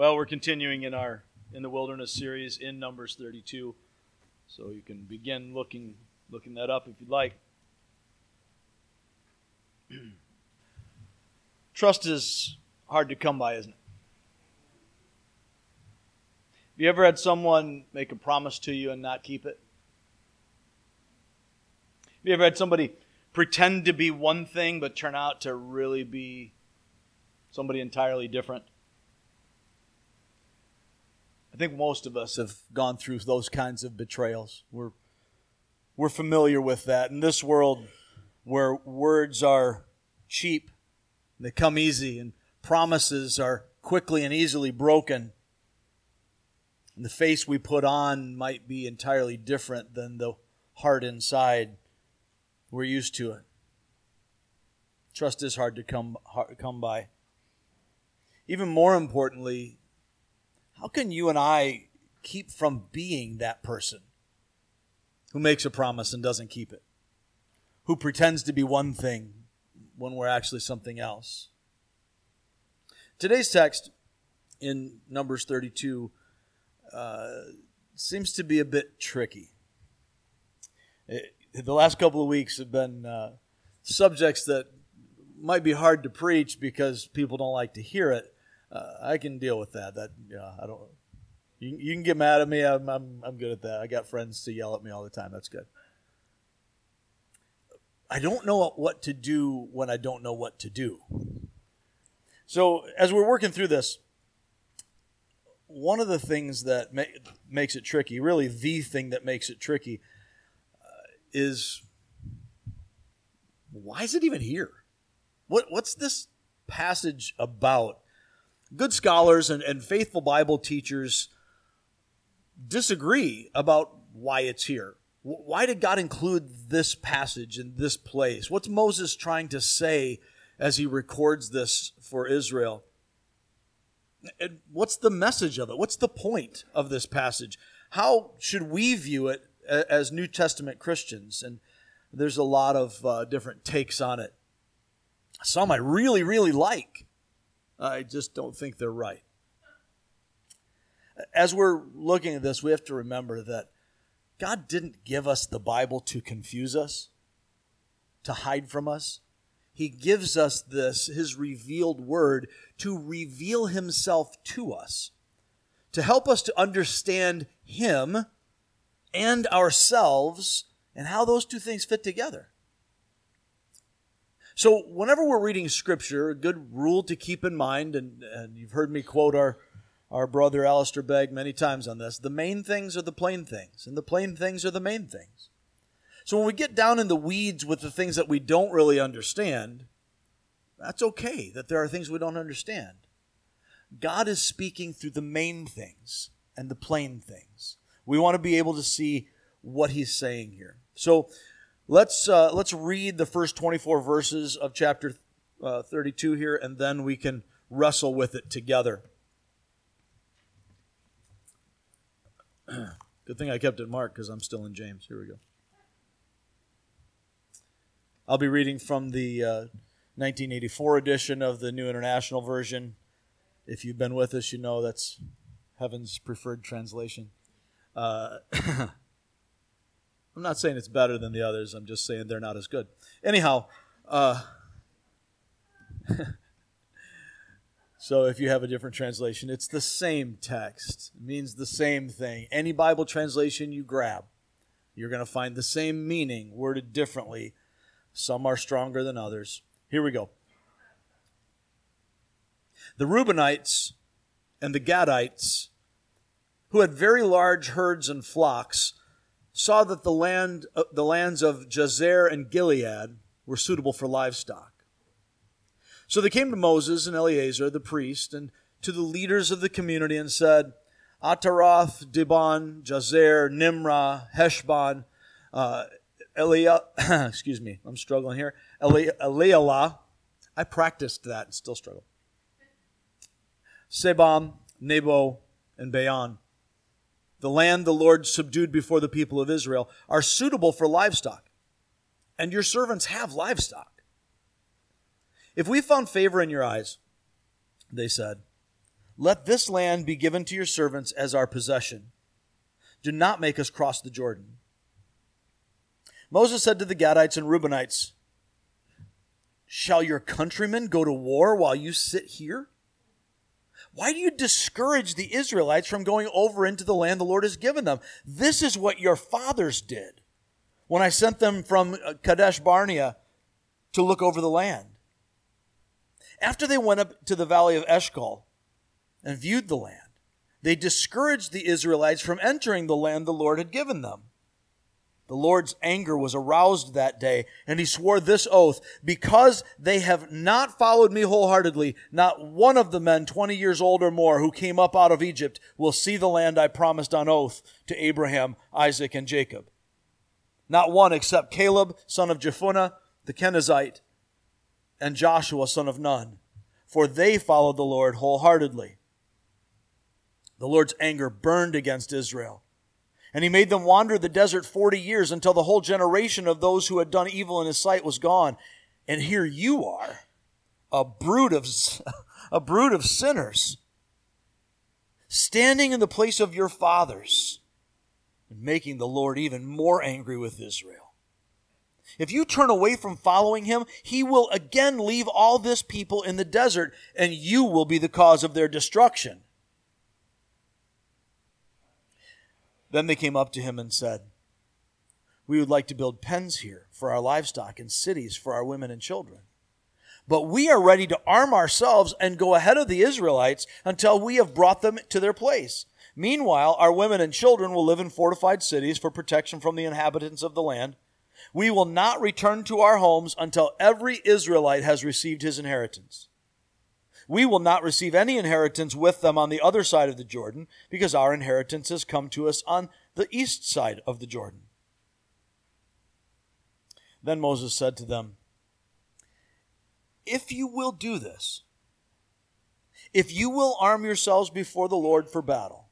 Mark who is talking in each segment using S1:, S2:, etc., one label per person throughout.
S1: Well, we're continuing in our in the wilderness series in Numbers 32. So you can begin looking looking that up if you'd like. Trust is hard to come by, isn't it? Have you ever had someone make a promise to you and not keep it? Have you ever had somebody pretend to be one thing but turn out to really be somebody entirely different? I think most of us have gone through those kinds of betrayals. We're, we're familiar with that. In this world where words are cheap, they come easy, and promises are quickly and easily broken, and the face we put on might be entirely different than the heart inside. We're used to it. Trust is hard to come, hard, come by. Even more importantly, how can you and I keep from being that person who makes a promise and doesn't keep it? Who pretends to be one thing when we're actually something else? Today's text in Numbers 32 uh, seems to be a bit tricky. It, the last couple of weeks have been uh, subjects that might be hard to preach because people don't like to hear it uh, I can deal with that. That yeah, I don't. You, you can get mad at me. I'm, I'm I'm good at that. I got friends to yell at me all the time. That's good. I don't know what to do when I don't know what to do. So as we're working through this, one of the things that ma- makes it tricky, really the thing that makes it tricky, uh, is why is it even here? What what's this passage about? Good scholars and, and faithful Bible teachers disagree about why it's here. Why did God include this passage in this place? What's Moses trying to say as he records this for Israel? And what's the message of it? What's the point of this passage? How should we view it as New Testament Christians? And there's a lot of uh, different takes on it. Some I really, really like. I just don't think they're right. As we're looking at this, we have to remember that God didn't give us the Bible to confuse us, to hide from us. He gives us this, His revealed word, to reveal Himself to us, to help us to understand Him and ourselves and how those two things fit together. So, whenever we're reading Scripture, a good rule to keep in mind, and, and you've heard me quote our, our brother Alistair Begg many times on this the main things are the plain things, and the plain things are the main things. So, when we get down in the weeds with the things that we don't really understand, that's okay that there are things we don't understand. God is speaking through the main things and the plain things. We want to be able to see what he's saying here. So, Let's, uh, let's read the first 24 verses of chapter uh, 32 here, and then we can wrestle with it together. Good thing I kept it marked because I'm still in James. Here we go. I'll be reading from the uh, 1984 edition of the New International Version. If you've been with us, you know that's Heaven's preferred translation. Uh, I'm not saying it's better than the others. I'm just saying they're not as good. Anyhow, uh, so if you have a different translation, it's the same text. It means the same thing. Any Bible translation you grab, you're going to find the same meaning worded differently. Some are stronger than others. Here we go. The Reubenites and the Gadites, who had very large herds and flocks, saw that the, land, uh, the lands of Jazer and Gilead were suitable for livestock. So they came to Moses and Eleazar, the priest, and to the leaders of the community and said, Ataroth, Dibon, Jazer, Nimrah, Heshbon, uh, Elia, excuse me, I'm struggling here, Elialah, I practiced that and still struggle. Sebam, Nebo, and Bayan the land the Lord subdued before the people of Israel, are suitable for livestock. And your servants have livestock. If we found favor in your eyes, they said, Let this land be given to your servants as our possession. Do not make us cross the Jordan. Moses said to the Gadites and Reubenites, Shall your countrymen go to war while you sit here? Why do you discourage the Israelites from going over into the land the Lord has given them? This is what your fathers did when I sent them from uh, Kadesh Barnea to look over the land. After they went up to the valley of Eshcol and viewed the land, they discouraged the Israelites from entering the land the Lord had given them. The Lord's anger was aroused that day, and he swore this oath Because they have not followed me wholeheartedly, not one of the men 20 years old or more who came up out of Egypt will see the land I promised on oath to Abraham, Isaac, and Jacob. Not one except Caleb, son of Jephunneh, the Kenizzite, and Joshua, son of Nun, for they followed the Lord wholeheartedly. The Lord's anger burned against Israel and he made them wander the desert 40 years until the whole generation of those who had done evil in his sight was gone. And here you are, a brood of, a brood of sinners, standing in the place of your fathers and making the Lord even more angry with Israel. If you turn away from following him, he will again leave all this people in the desert, and you will be the cause of their destruction. Then they came up to him and said, We would like to build pens here for our livestock and cities for our women and children. But we are ready to arm ourselves and go ahead of the Israelites until we have brought them to their place. Meanwhile, our women and children will live in fortified cities for protection from the inhabitants of the land. We will not return to our homes until every Israelite has received his inheritance we will not receive any inheritance with them on the other side of the Jordan, because our inheritance has come to us on the east side of the Jordan. Then Moses said to them, If you will do this, if you will arm yourselves before the Lord for battle,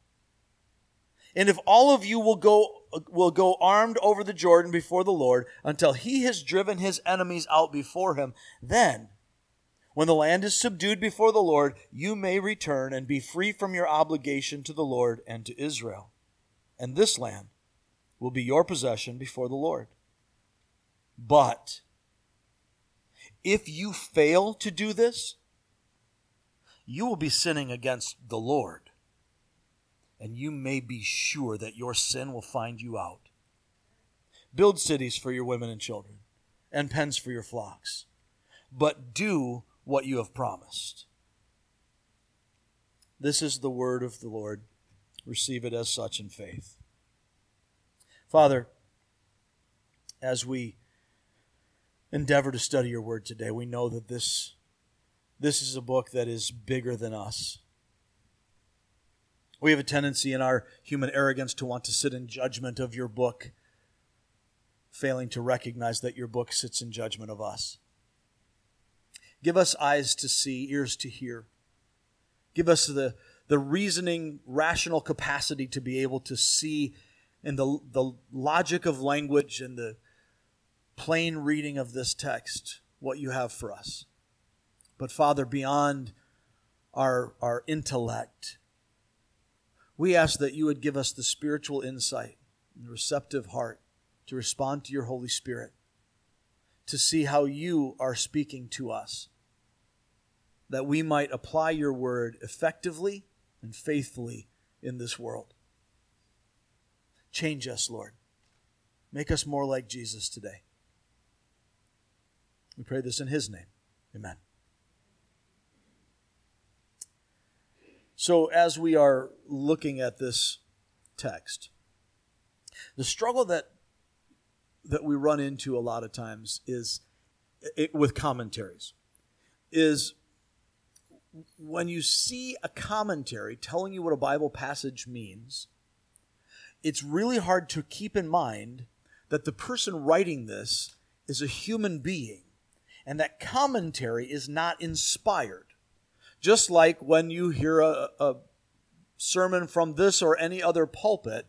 S1: and if all of you will go will go armed over the Jordan before the Lord until he has driven his enemies out before him, then when the land is subdued before the Lord, you may return and be free from your obligation to the Lord and to Israel. And this land will be your possession before the Lord. But if you fail to do this, you will be sinning against the Lord. And you may be sure that your sin will find you out. Build cities for your women and children, and pens for your flocks. But do what you have promised. This is the word of the Lord. Receive it as such in faith. Father, as we endeavor to study your word today, we know that this, this is a book that is bigger than us. We have a tendency in our human arrogance to want to sit in judgment of your book, failing to recognize that your book sits in judgment of us. Give us eyes to see, ears to hear. Give us the, the reasoning, rational capacity to be able to see in the, the logic of language and the plain reading of this text what you have for us. But Father, beyond our, our intellect, we ask that you would give us the spiritual insight and the receptive heart to respond to your Holy Spirit to see how you are speaking to us, that we might apply your word effectively and faithfully in this world. Change us, Lord. Make us more like Jesus today. We pray this in his name. Amen. So, as we are looking at this text, the struggle that that we run into a lot of times is it, with commentaries is when you see a commentary telling you what a Bible passage means, it's really hard to keep in mind that the person writing this is a human being and that commentary is not inspired. Just like when you hear a, a sermon from this or any other pulpit,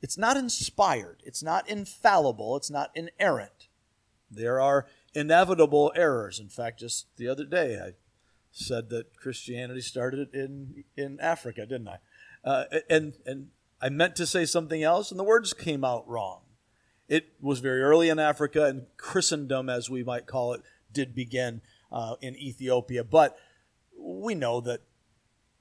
S1: it's not inspired, it's not infallible, it's not inerrant. There are inevitable errors. In fact, just the other day, I said that Christianity started in in Africa, didn't I? Uh, and and I meant to say something else, and the words came out wrong. It was very early in Africa, and Christendom, as we might call it, did begin uh, in Ethiopia. But we know that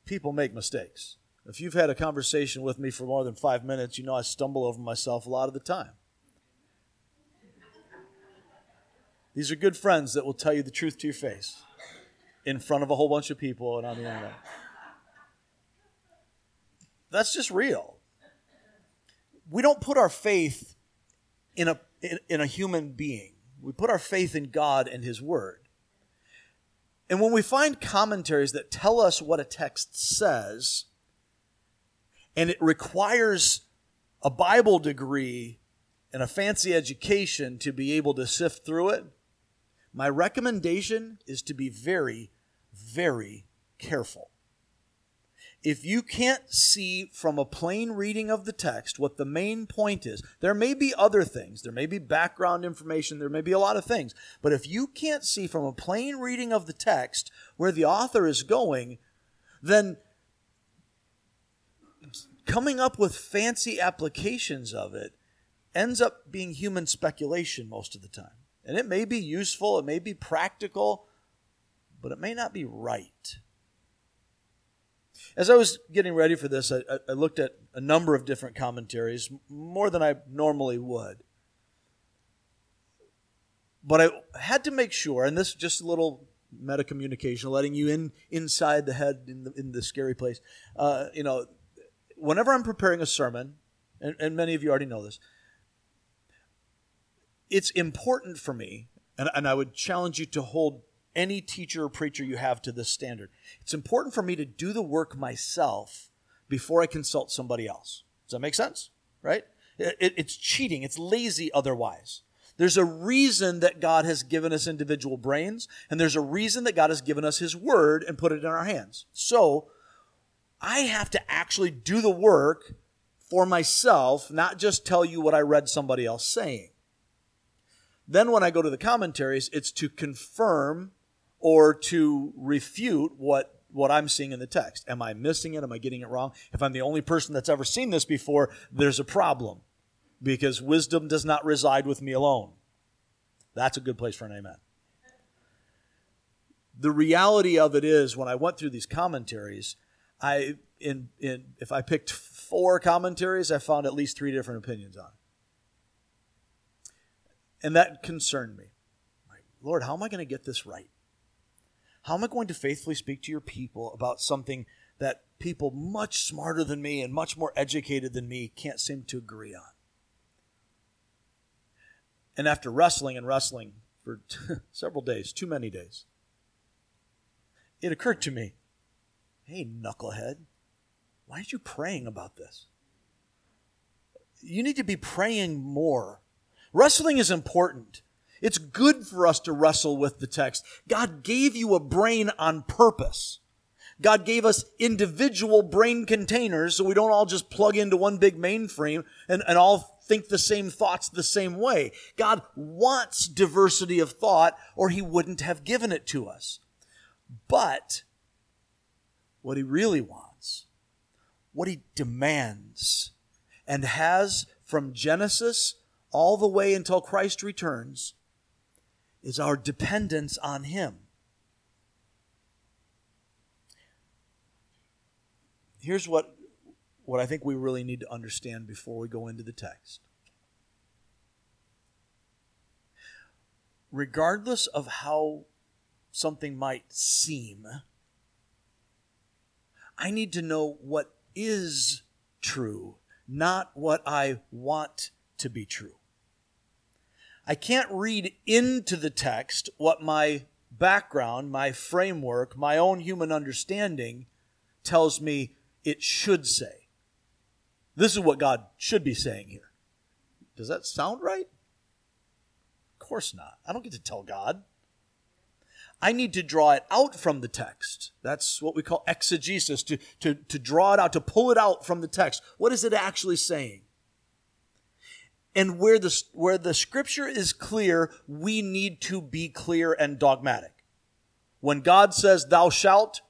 S1: people make mistakes. If you've had a conversation with me for more than five minutes, you know I stumble over myself a lot of the time. These are good friends that will tell you the truth to your face in front of a whole bunch of people and on the internet. That's just real. We don't put our faith in a, in, in a human being, we put our faith in God and His Word. And when we find commentaries that tell us what a text says, and it requires a Bible degree and a fancy education to be able to sift through it, my recommendation is to be very, very careful. If you can't see from a plain reading of the text what the main point is, there may be other things. There may be background information. There may be a lot of things. But if you can't see from a plain reading of the text where the author is going, then coming up with fancy applications of it ends up being human speculation most of the time. And it may be useful, it may be practical, but it may not be right. As I was getting ready for this, I, I, looked at a number of different commentaries, more than I normally would. But I had to make sure, and this is just a little meta communication, letting you in inside the head in the, in the scary place. Uh, you know, whenever I'm preparing a sermon, and, and many of you already know this, it's important for me, and, and I would challenge you to hold any teacher or preacher you have to this standard. It's important for me to do the work myself before I consult somebody else. Does that make sense? Right? It, it, it's cheating, it's lazy otherwise. There's a reason that God has given us individual brains, and there's a reason that God has given us His Word and put it in our hands. So, I have to actually do the work for myself, not just tell you what I read somebody else saying. Then when I go to the commentaries, it's to confirm or to refute what what I'm seeing in the text. Am I missing it? Am I getting it wrong? If I'm the only person that's ever seen this before, there's a problem because wisdom does not reside with me alone. That's a good place for an amen. The reality of it is when I went through these commentaries, I in in if I picked four commentaries, I found at least three different opinions on it. And that concerned me. Lord, how am I going to get this right? How am I going to faithfully speak to your people about something that people much smarter than me and much more educated than me can't seem to agree on? And after wrestling and wrestling for several days, too many days, it occurred to me hey, knucklehead, why aren't you praying about this? You need to be praying more Wrestling is important. It's good for us to wrestle with the text. God gave you a brain on purpose. God gave us individual brain containers so we don't all just plug into one big mainframe and, and all think the same thoughts the same way. God wants diversity of thought or he wouldn't have given it to us. But what he really wants, what he demands, and has from Genesis all the way until Christ returns is our dependence on Him. Here's what, what I think we really need to understand before we go into the text. Regardless of how something might seem, I need to know what is true, not what I want to be true. I can't read into the text what my background, my framework, my own human understanding tells me it should say. This is what God should be saying here. Does that sound right? Of course not. I don't get to tell God. I need to draw it out from the text. That's what we call exegesis, to, to, to draw it out, to pull it out from the text. What is it actually saying? And where the, where the scripture is clear, we need to be clear and dogmatic. When God says, Thou shalt,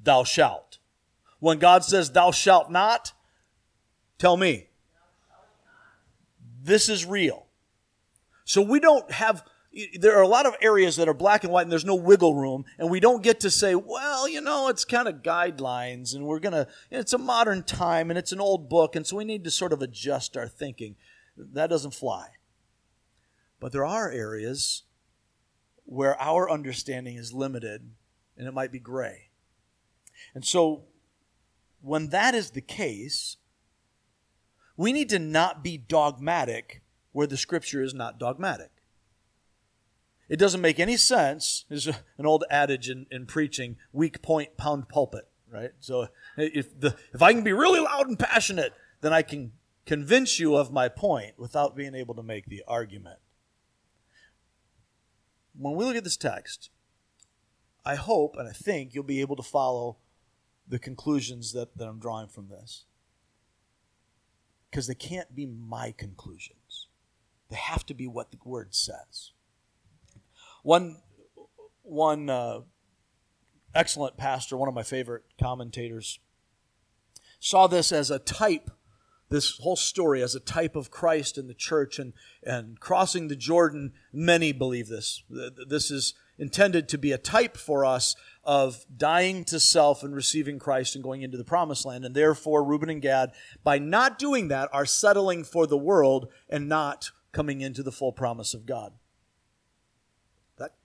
S1: thou shalt. When God says, Thou shalt not, tell me. This is real. So we don't have, there are a lot of areas that are black and white and there's no wiggle room. And we don't get to say, well, you know, it's kind of guidelines and we're to, it's a modern time and it's an old book. And so we need to sort of adjust our thinking. That doesn't fly. But there are areas where our understanding is limited and it might be gray. And so when that is the case, we need to not be dogmatic where the scripture is not dogmatic. It doesn't make any sense. There's an old adage in, in preaching weak point, pound pulpit, right? So if, the, if I can be really loud and passionate, then I can convince you of my point without being able to make the argument. When we look at this text, I hope and I think you'll be able to follow the conclusions that, that I'm drawing from this. Because they can't be my conclusions, they have to be what the word says. One, one uh, excellent pastor, one of my favorite commentators, saw this as a type this whole story as a type of Christ in the church and, and crossing the Jordan. Many believe this. This is intended to be a type for us of dying to self and receiving Christ and going into the promised land. And therefore, Reuben and Gad, by not doing that, are settling for the world and not coming into the full promise of God.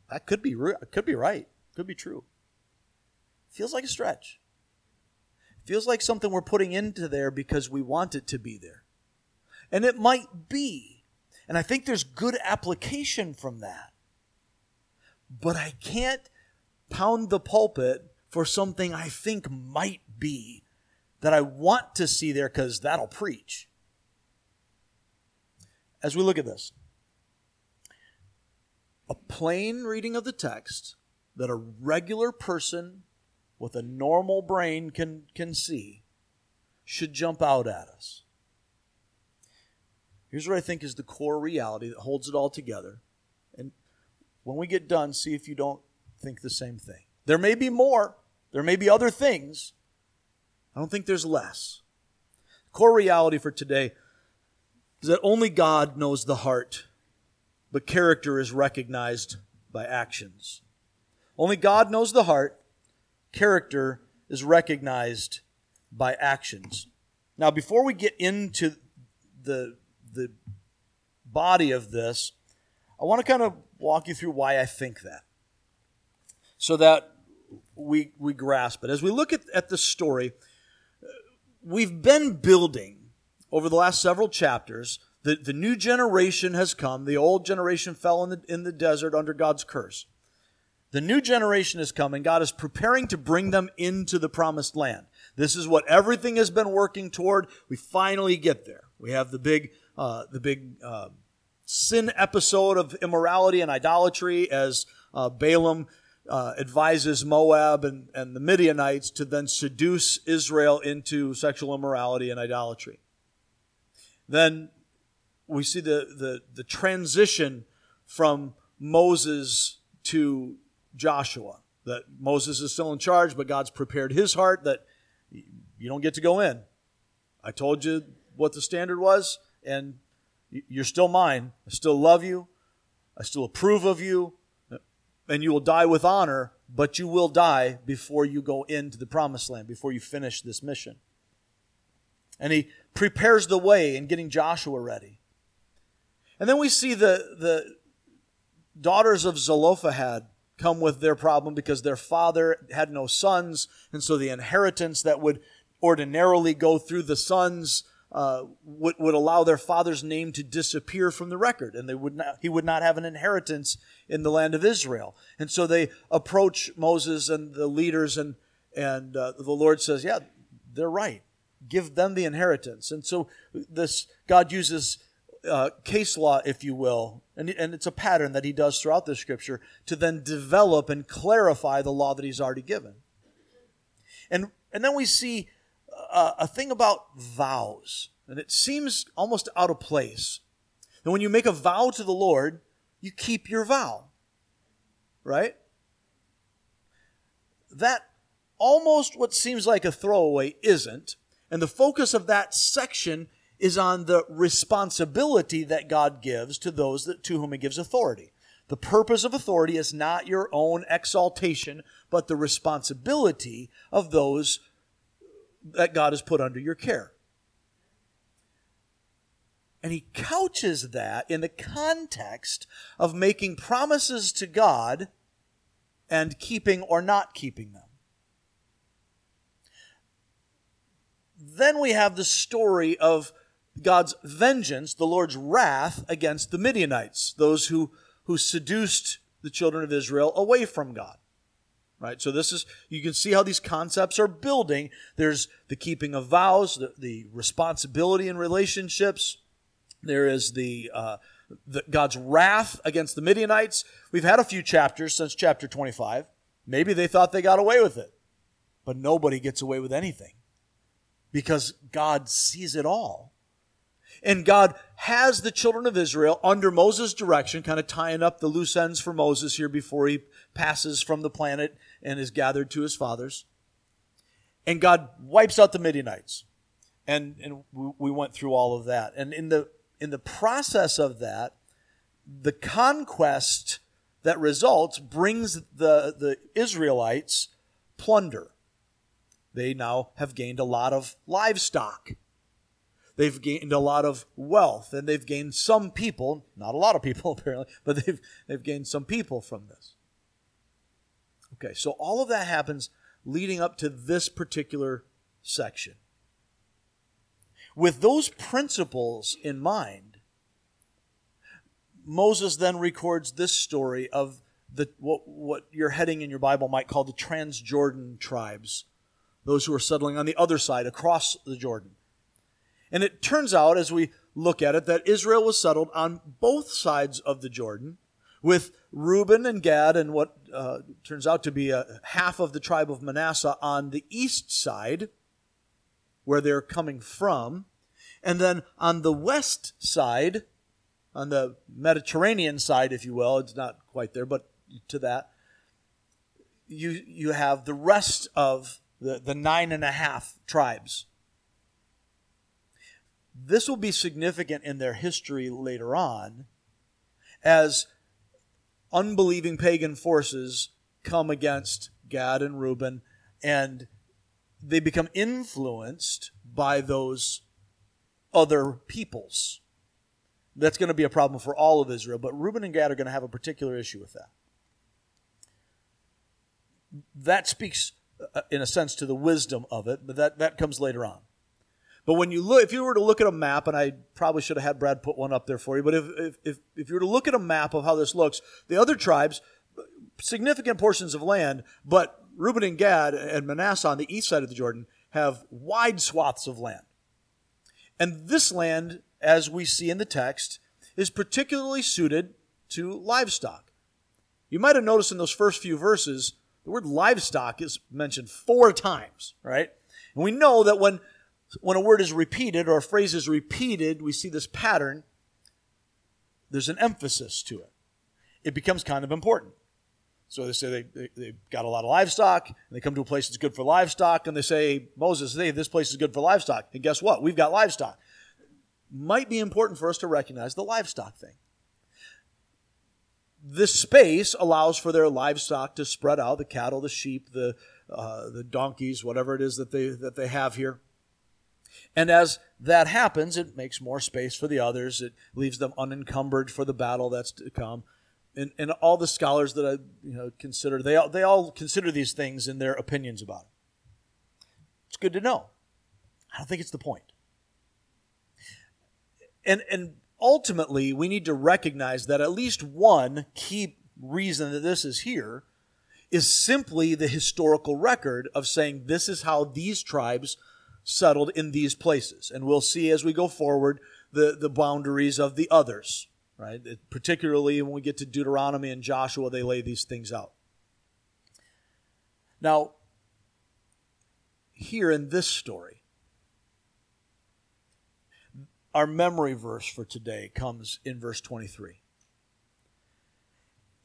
S1: That, could be could be right. Could be true. Feels like a stretch. Feels like something we're putting into there because we want it to be there. And it might be. And I think there's good application from that. But I can't pound the pulpit for something I think might be that I want to see there because that'll preach. As we look at this, a plain reading of the text that a regular person with a normal brain can, can see should jump out at us. Here's what I think is the core reality that holds it all together. And when we get done, see if you don't think the same thing. There may be more, there may be other things. I don't think there's less. Core reality for today is that only God knows the heart, but character is recognized by actions. Only God knows the heart, character is recognized by actions. Now, before we get into the, the body of this, I want to kind of walk you through why I think that so that we, we grasp it. As we look at, at the story, we've been building over the last several chapters. The, the new generation has come. The old generation fell in the, in the desert under God's curse. The new generation is coming. God is preparing to bring them into the promised land. This is what everything has been working toward. We finally get there. We have the big, uh, the big uh, sin episode of immorality and idolatry as uh, Balaam uh, advises Moab and, and the Midianites to then seduce Israel into sexual immorality and idolatry. Then we see the, the, the transition from Moses to Joshua. That Moses is still in charge, but God's prepared his heart that you don't get to go in. I told you what the standard was, and you're still mine. I still love you. I still approve of you. And you will die with honor, but you will die before you go into the promised land, before you finish this mission. And he prepares the way in getting Joshua ready. And then we see the, the daughters of Zelophehad come with their problem because their father had no sons, and so the inheritance that would ordinarily go through the sons uh, would, would allow their father's name to disappear from the record, and they would not, he would not have an inheritance in the land of Israel. And so they approach Moses and the leaders, and, and uh, the Lord says, Yeah, they're right. Give them the inheritance. And so this God uses uh, case law, if you will, and, and it's a pattern that he does throughout the scripture to then develop and clarify the law that he's already given. And, and then we see a, a thing about vows, and it seems almost out of place. And when you make a vow to the Lord, you keep your vow, right? that almost what seems like a throwaway isn't. And the focus of that section is on the responsibility that God gives to those that, to whom he gives authority. The purpose of authority is not your own exaltation, but the responsibility of those that God has put under your care. And he couches that in the context of making promises to God and keeping or not keeping them. Then we have the story of God's vengeance, the Lord's wrath against the Midianites, those who, who seduced the children of Israel away from God. Right? So this is, you can see how these concepts are building. There's the keeping of vows, the, the responsibility in relationships. There is the, uh, the, God's wrath against the Midianites. We've had a few chapters since chapter 25. Maybe they thought they got away with it. But nobody gets away with anything because God sees it all. And God has the children of Israel under Moses' direction, kind of tying up the loose ends for Moses here before he passes from the planet and is gathered to his fathers. And God wipes out the Midianites. And, and we went through all of that. And in the, in the process of that, the conquest that results brings the, the Israelites plunder. They now have gained a lot of livestock they've gained a lot of wealth and they've gained some people, not a lot of people apparently, but they've, they've gained some people from this. Okay, so all of that happens leading up to this particular section. With those principles in mind, Moses then records this story of the, what, what your heading in your Bible might call the Transjordan tribes, those who are settling on the other side across the Jordan. And it turns out, as we look at it, that Israel was settled on both sides of the Jordan, with Reuben and Gad and what uh, turns out to be a half of the tribe of Manasseh on the east side, where they're coming from. And then on the west side, on the Mediterranean side, if you will, it's not quite there, but to that, you, you have the rest of the, the nine and a half tribes this will be significant in their history later on as unbelieving pagan forces come against Gad and Reuben and they become influenced by those other peoples. That's going to be a problem for all of Israel, but Reuben and Gad are going to have a particular issue with that. That speaks, uh, in a sense, to the wisdom of it, but that, that comes later on. But when you look, if you were to look at a map, and I probably should have had Brad put one up there for you, but if, if, if, if you were to look at a map of how this looks, the other tribes, significant portions of land, but Reuben and Gad and Manasseh on the east side of the Jordan have wide swaths of land. And this land, as we see in the text, is particularly suited to livestock. You might have noticed in those first few verses, the word livestock is mentioned four times, right? And we know that when when a word is repeated or a phrase is repeated, we see this pattern. There's an emphasis to it. It becomes kind of important. So they say they, they, have got a lot of livestock, and they come to a place that's good for livestock, and they say, Moses, hey, this place is good for livestock. And guess what? We've got livestock. Might be important for us to recognize the livestock thing. This space allows for their livestock to spread out the cattle, the sheep, the, uh, the donkeys, whatever it is that they, that they have here. And as that happens, it makes more space for the others. It leaves them unencumbered for the battle that's to come. And, and all the scholars that I you know, consider, they all, they all consider these things in their opinions about it. It's good to know. I don't think it's the point. And, and ultimately, we need to recognize that at least one key reason that this is here is simply the historical record of saying this is how these tribes settled in these places. And we'll see as we go forward the, the boundaries of the others, right? Particularly when we get to Deuteronomy and Joshua, they lay these things out. Now, here in this story, our memory verse for today comes in verse 23.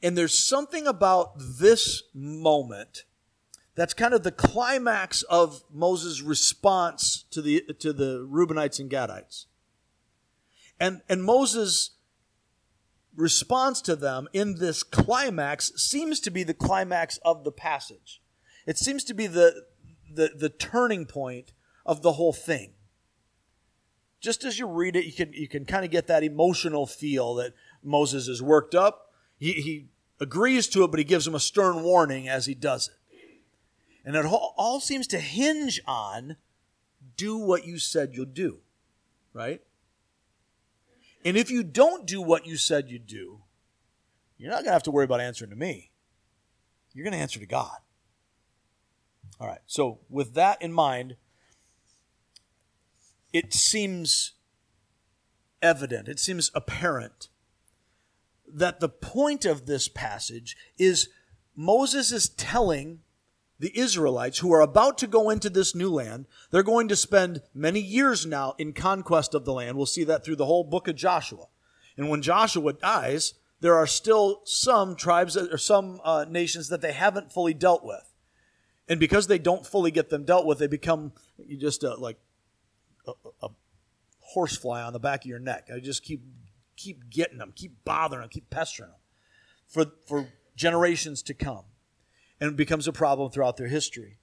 S1: And there's something about this moment That's kind of the climax of Moses' response to the, to the Reubenites and Gadites. And, and Moses' response to them in this climax seems to be the climax of the passage. It seems to be the, the, the turning point of the whole thing. Just as you read it, you can, you can kind of get that emotional feel that Moses is worked up. He, he agrees to it, but he gives him a stern warning as he does it. And it all, seems to hinge on do what you said you'll do, right? And if you don't do what you said you'd do, you're not going to have to worry about answering to me. You're going to answer to God. All right, so with that in mind, it seems evident, it seems apparent that the point of this passage is Moses is telling the Israelites who are about to go into this new land, they're going to spend many years now in conquest of the land. We'll see that through the whole book of Joshua. And when Joshua dies, there are still some tribes or some uh, nations that they haven't fully dealt with. And because they don't fully get them dealt with, they become just a, like a, a horsefly on the back of your neck. I just keep keep getting them, keep bothering them, keep pestering them for, for generations to come and it becomes a problem throughout their history.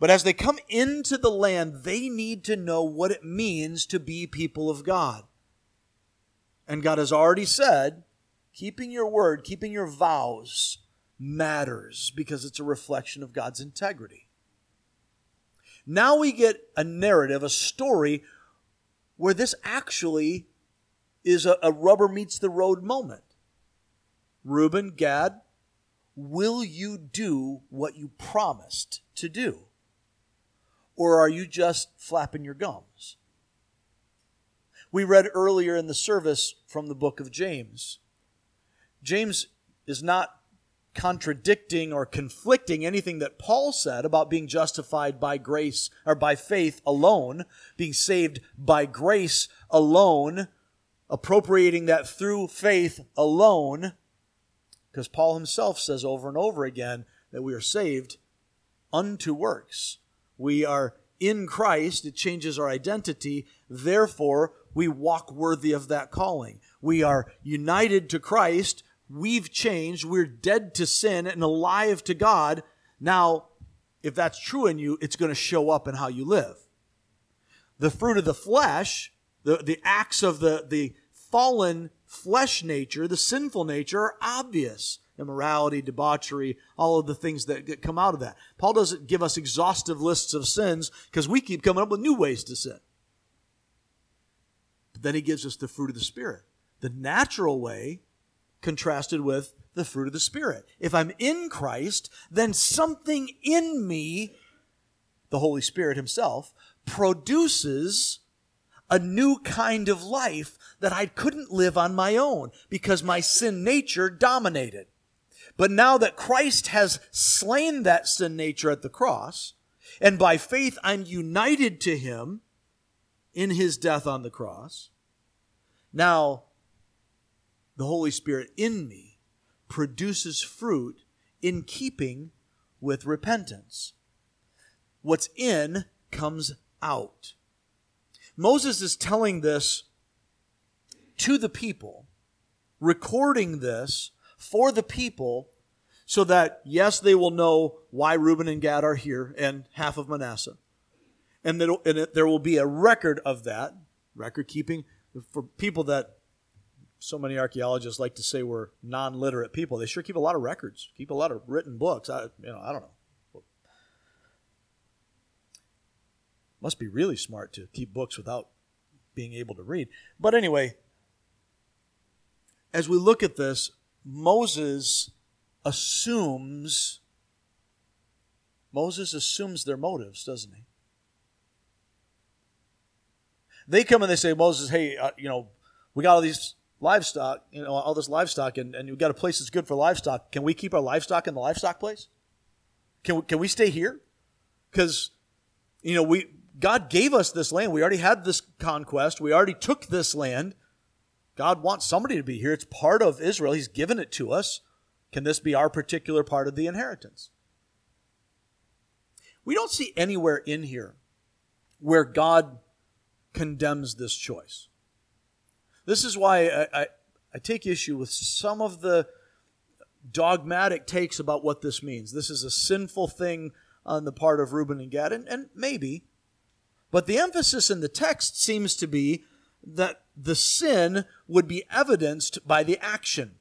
S1: But as they come into the land, they need to know what it means to be people of God. And God has already said, keeping your word, keeping your vows matters because it's a reflection of God's integrity. Now we get a narrative, a story where this actually is a, a rubber meets the road moment. Reuben, Gad, Will you do what you promised to do? Or are you just flapping your gums? We read earlier in the service from the book of James. James is not contradicting or conflicting anything that Paul said about being justified by grace or by faith alone, being saved by grace alone, appropriating that through faith alone. Because Paul himself says over and over again that we are saved unto works. We are in Christ, it changes our identity. Therefore, we walk worthy of that calling. We are united to Christ. We've changed. We're dead to sin and alive to God. Now, if that's true in you, it's going to show up in how you live. The fruit of the flesh, the, the acts of the, the fallen flesh nature, the sinful nature, are obvious. Immorality, debauchery, all of the things that come out of that. Paul doesn't give us exhaustive lists of sins because we keep coming up with new ways to sin. But then he gives us the fruit of the Spirit. The natural way contrasted with the fruit of the Spirit. If I'm in Christ, then something in me, the Holy Spirit Himself, produces a new kind of life that I couldn't live on my own because my sin nature dominated. But now that Christ has slain that sin nature at the cross, and by faith I'm united to him in his death on the cross, now the Holy Spirit in me produces fruit in keeping with repentance. What's in comes out. Moses is telling this to the people, recording this for the people so that, yes, they will know why Reuben and Gad are here and half of Manasseh. And, that, and it, there will be a record of that, record keeping, for people that so many archaeologists like to say were non-literate people. They sure keep a lot of records, keep a lot of written books. I, you know, I don't know. Must be really smart to keep books without being able to read. But anyway, as we look at this, Moses assumes Moses assumes their motives, doesn't he? They come and they say, Moses, hey, uh, you know, we got all these livestock, you know, all this livestock, and, and we've got a place that's good for livestock. Can we keep our livestock in the livestock place? Can we, can we stay here? Because, you know, we God gave us this land. We already had this conquest. We already took this land. God wants somebody to be here. It's part of Israel. He's given it to us. Can this be our particular part of the inheritance? we don't see anywhere in here where God condemns this choice. This is why I, I, I take issue with some of the dogmatic takes about what this means. This is a sinful thing on the part of Reuben and Gad, and, and maybe. But the emphasis in the text seems to be that the sin would be evidenced by the action.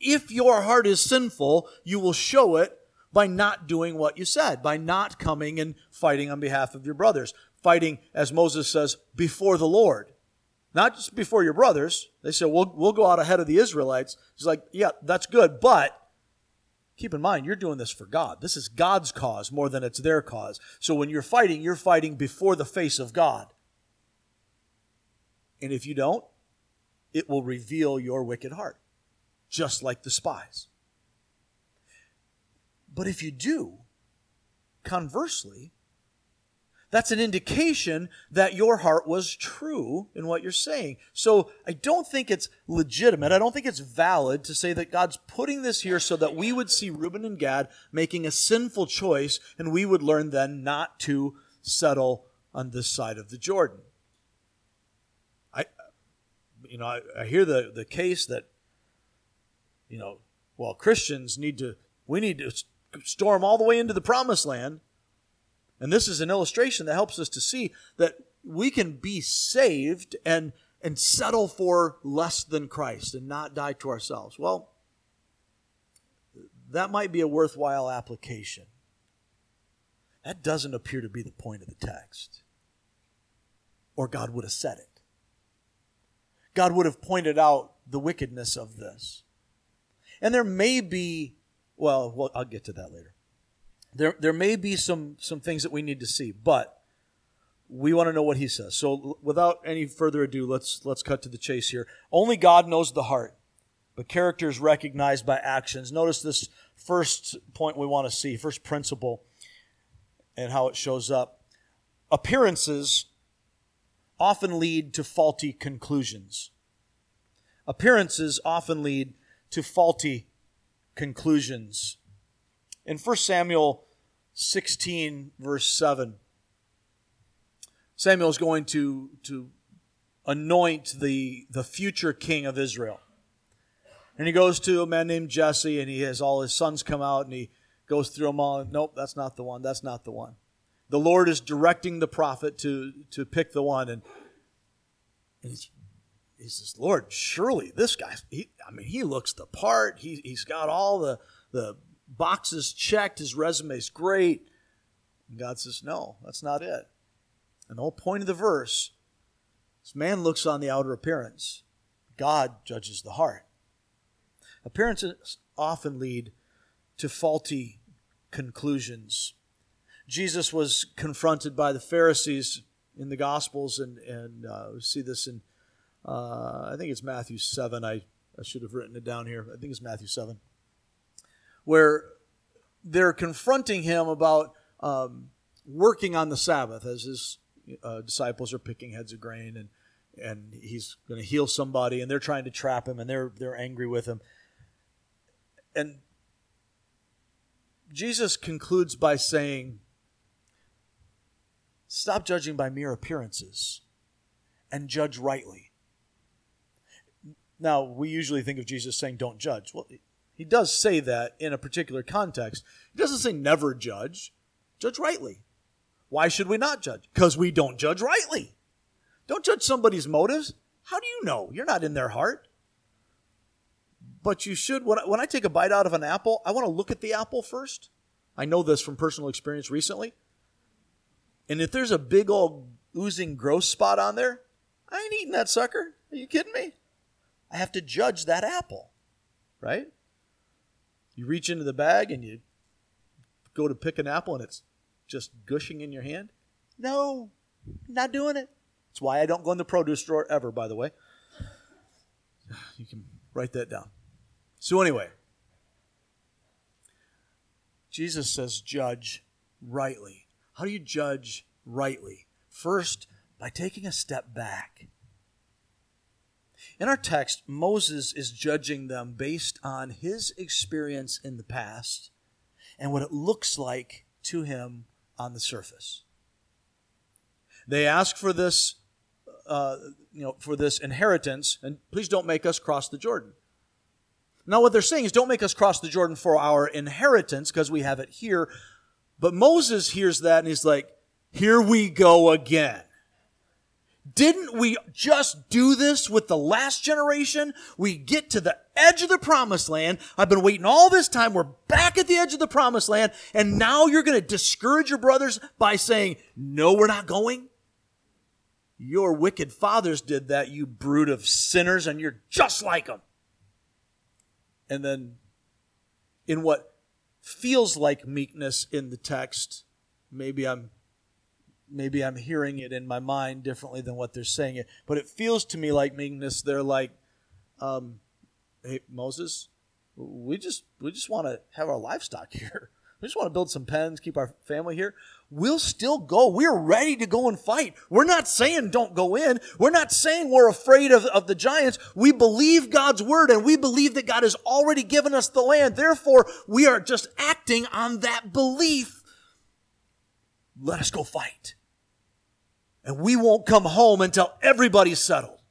S1: If your heart is sinful, you will show it by not doing what you said, by not coming and fighting on behalf of your brothers. Fighting, as Moses says, before the Lord. Not just before your brothers. They say, we'll, we'll go out ahead of the Israelites. He's like, yeah, that's good, but keep in mind, you're doing this for God. This is God's cause more than it's their cause. So when you're fighting, you're fighting before the face of God. And if you don't, it will reveal your wicked heart, just like the spies. But if you do, conversely, that's an indication that your heart was true in what you're saying. So I don't think it's legitimate. I don't think it's valid to say that God's putting this here so that we would see Reuben and Gad making a sinful choice and we would learn then not to settle on this side of the Jordan. I, you know, I, I hear the, the case that, you know, well, Christians need to, we need to storm all the way into the promised land and this is an illustration that helps us to see that we can be saved and, and settle for less than Christ and not die to ourselves. Well, that might be a worthwhile application. That doesn't appear to be the point of the text. Or God would have said it. God would have pointed out the wickedness of this. And there may be, well, well I'll get to that later there, there may be some, some things that we need to see, but we want to know what he says. So without any further ado, let's, let's cut to the chase here. Only God knows the heart, but character is recognized by actions. Notice this first point we want to see, first principle, and how it shows up. Appearances often lead to faulty conclusions. Appearances often lead to faulty conclusions. In 1 Samuel 16, verse 7, Samuel is going to, to anoint the, the future king of Israel. And he goes to a man named Jesse, and he has all his sons come out, and he goes through them all. Nope, that's not the one. That's not the one. The Lord is directing the prophet to, to pick the one. And, and he's, he says, Lord, surely this guy, he, I mean, he looks the part. He, he's got all the, the boxes checked, his resume's great. And God says, No, that's not it. And the whole point of the verse is man looks on the outer appearance, God judges the heart. Appearances often lead to faulty conclusions. Jesus was confronted by the Pharisees in the Gospels, and, and uh, we see this in, uh, I think it's Matthew 7. I, I should have written it down here. I think it's Matthew 7 where they're confronting him about um, working on the Sabbath as his uh, disciples are picking heads of grain and and he's going to heal somebody and they're trying to trap him and they're they're angry with him. And Jesus concludes by saying stop judging by mere appearances and judge rightly. Now we usually think of Jesus saying don't judge. Well he does say that in a particular context. He doesn't say never judge, judge rightly. Why should we not judge? Because we don't judge rightly. Don't judge somebody's motives. How do you know? You're not in their heart. But you should, when I, when I take a bite out of an apple, I want to look at the apple first. I know this from personal experience recently. And if there's a big old oozing gross spot on there, I ain't eating that sucker. Are you kidding me? I have to judge that apple, right? You reach into the bag and you go to pick an apple and it's just gushing in your hand. No, not doing it. That's why I don't go in the produce store ever, by the way. You can write that down. So, anyway, Jesus says, judge rightly. How do you judge rightly? First, by taking a step back in our text, Moses is judging them based on his experience in the past and what it looks like to him on the surface. They ask for this, uh, you know, for this inheritance, and please don't make us cross the Jordan. Now, what they're saying is, don't make us cross the Jordan for our inheritance because we have it here. But Moses hears that and he's like, here we go again. Didn't we just do this with the last generation? We get to the edge of the promised land. I've been waiting all this time. We're back at the edge of the promised land. And now you're going to discourage your brothers by saying, no, we're not going. Your wicked fathers did that, you brood of sinners, and you're just like them. And then, in what feels like meekness in the text, maybe I'm maybe I'm hearing it in my mind differently than what they're saying it, but it feels to me like meekness. They're like, um, "Hey Moses, we just we just want to have our livestock here. We just want to build some pens, keep our family here. We'll still go. We're ready to go and fight. We're not saying don't go in. We're not saying we're afraid of, of the giants. We believe God's word and we believe that God has already given us the land. Therefore, we are just acting on that belief. Let us go fight and we won't come home until everybody's settled.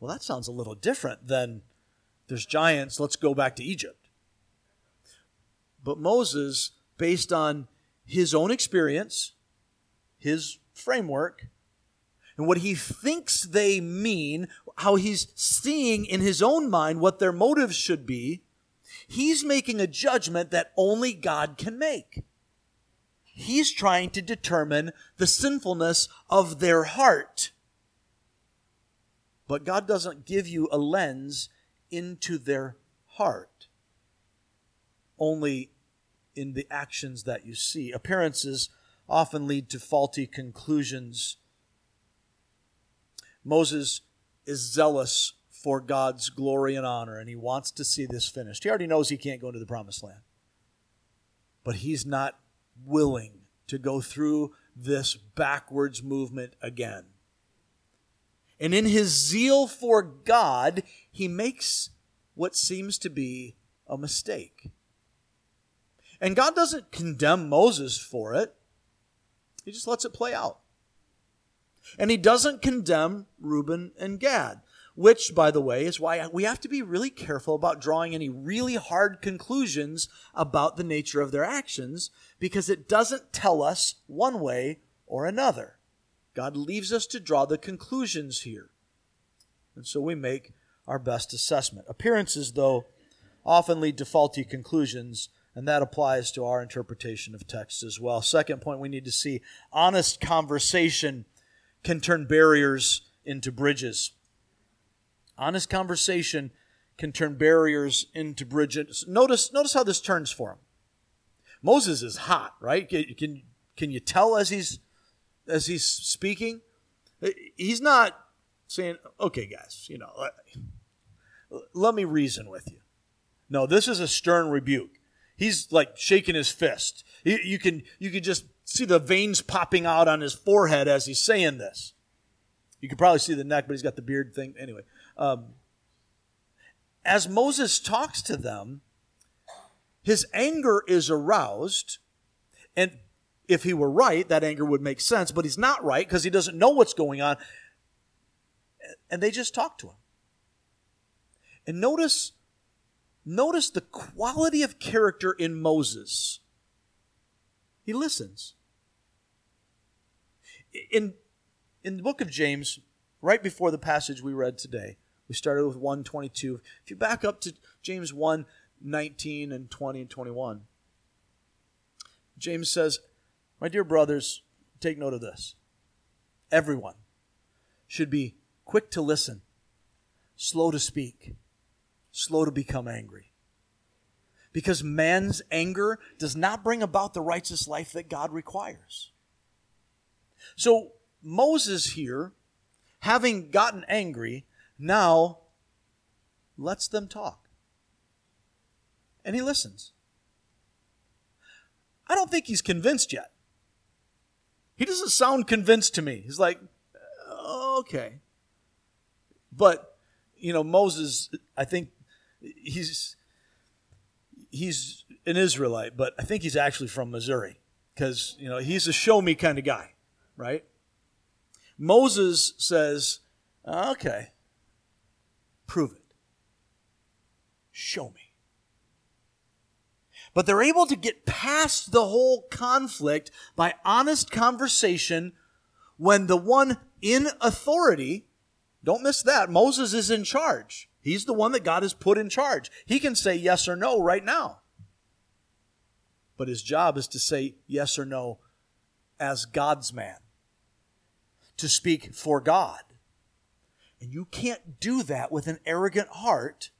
S1: Well, that sounds a little different than there's giants, let's go back to Egypt. But Moses, based on his own experience, his framework, and what he thinks they mean, how he's seeing in his own mind what their motives should be, he's making a judgment that only God can make. He's trying to determine the sinfulness of their heart. But God doesn't give you a lens into their heart, only in the actions that you see. Appearances often lead to faulty conclusions. Moses is zealous for God's glory and honor, and he wants to see this finished. He already knows he can't go into the promised land, but he's not willing to go through this backwards movement again. And in his zeal for God, he makes what seems to be a mistake. And God doesn't condemn Moses for it, he just lets it play out. And he doesn't condemn Reuben and Gad which, by the way, is why we have to be really careful about drawing any really hard conclusions about the nature of their actions because it doesn't tell us one way or another. God leaves us to draw the conclusions here. And so we make our best assessment. Appearances, though, often lead to faulty conclusions, and that applies to our interpretation of texts as well. Second point we need to see honest conversation can turn barriers into bridges. Honest conversation can turn barriers into bridges. Notice, notice how this turns for him. Moses is hot, right? Can, can, can you tell as he's as he's speaking? He's not saying, "Okay, guys, you know, let, let me reason with you." No, this is a stern rebuke. He's like shaking his fist. You, you can you can just see the veins popping out on his forehead as he's saying this. You can probably see the neck, but he's got the beard thing anyway. Um, as Moses talks to them, his anger is aroused. And if he were right, that anger would make sense, but he's not right because he doesn't know what's going on. And they just talk to him. And notice, notice the quality of character in Moses. He listens. In, in the book of James, right before the passage we read today, we started with 122. If you back up to James 1 19 and 20 and 21, James says, My dear brothers, take note of this. Everyone should be quick to listen, slow to speak, slow to become angry. Because man's anger does not bring about the righteous life that God requires. So, Moses here, having gotten angry, now lets them talk. And he listens. I don't think he's convinced yet. He doesn't sound convinced to me. He's like, uh, okay. But, you know, Moses, I think he's he's an Israelite, but I think he's actually from Missouri because you know he's a show me kind of guy, right? Moses says, uh, "Okay, prove it. Show me." But they're able to get past the whole conflict by honest conversation when the one in authority, don't miss that, Moses is in charge. He's the one that God has put in charge. He can say yes or no right now. But his job is to say yes or no as God's man, to speak for God. And you can't do that with an arrogant heart.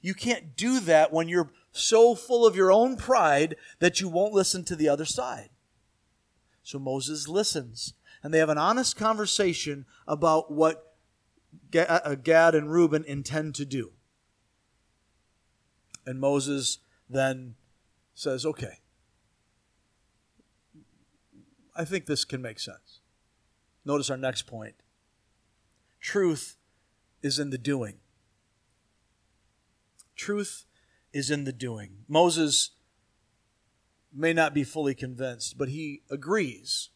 S1: You can't do that when you're so full of your own pride that you won't listen to the other side. So Moses listens, and they have an honest conversation about what uh, Gad and Reuben intend to do. And Moses then says, Okay, I think this can make sense. Notice our next point truth is in the doing. Truth is in the doing. Moses may not be fully convinced, but he agrees.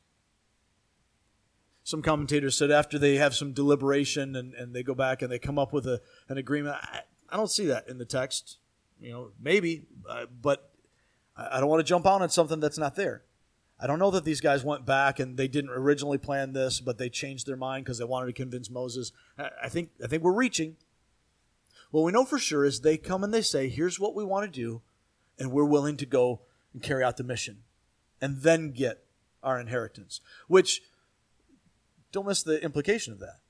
S1: Some commentators said after they have some deliberation and, and they go back and they come up with a, an agreement. I, I don't see that in the text. You know, maybe, uh, but I don't want to jump on on something that's not there. I don't know that these guys went back and they didn't originally plan this, but they changed their mind because they wanted to convince Moses. I think I think we're reaching. What we know for sure is they come and they say, here's what we want to do, and we're willing to go and carry out the mission and then get our inheritance. Which, don't miss the implication of that.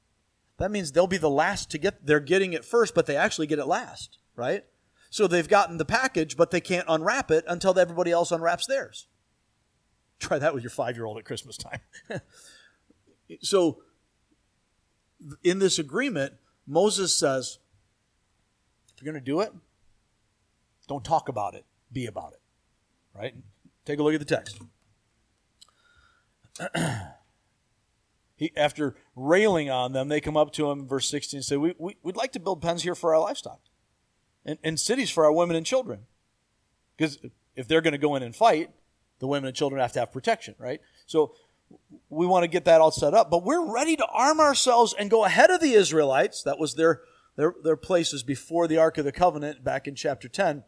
S1: That means they'll be the last to get, they're getting it first, but they actually get it last, right? So they've gotten the package, but they can't unwrap it until everybody else unwraps theirs. Try that with your five year old at Christmas time. so, in this agreement, Moses says, if you're going to do it, don't talk about it, be about it. Right? Take a look at the text. he, after railing on them, they come up to him, verse 16, and say, we, we, We'd like to build pens here for our livestock and, and cities for our women and children. Because if they're going to go in and fight, the women and children have to have protection, right? So we want to get that all set up, but we're ready to arm ourselves and go ahead of the Israelites. That was their their, their places before the Ark of the Covenant back in chapter 10.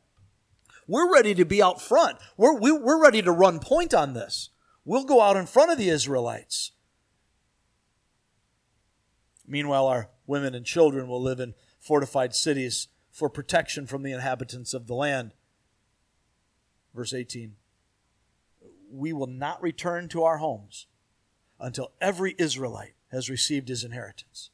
S1: We're ready to be out front. We're, we, are we are ready to run point on this. We'll go out in front of the Israelites. Meanwhile, our women and children will live in fortified cities for protection from the inhabitants of the land. Verse 18 We will not return to our homes until every Israelite has received his inheritance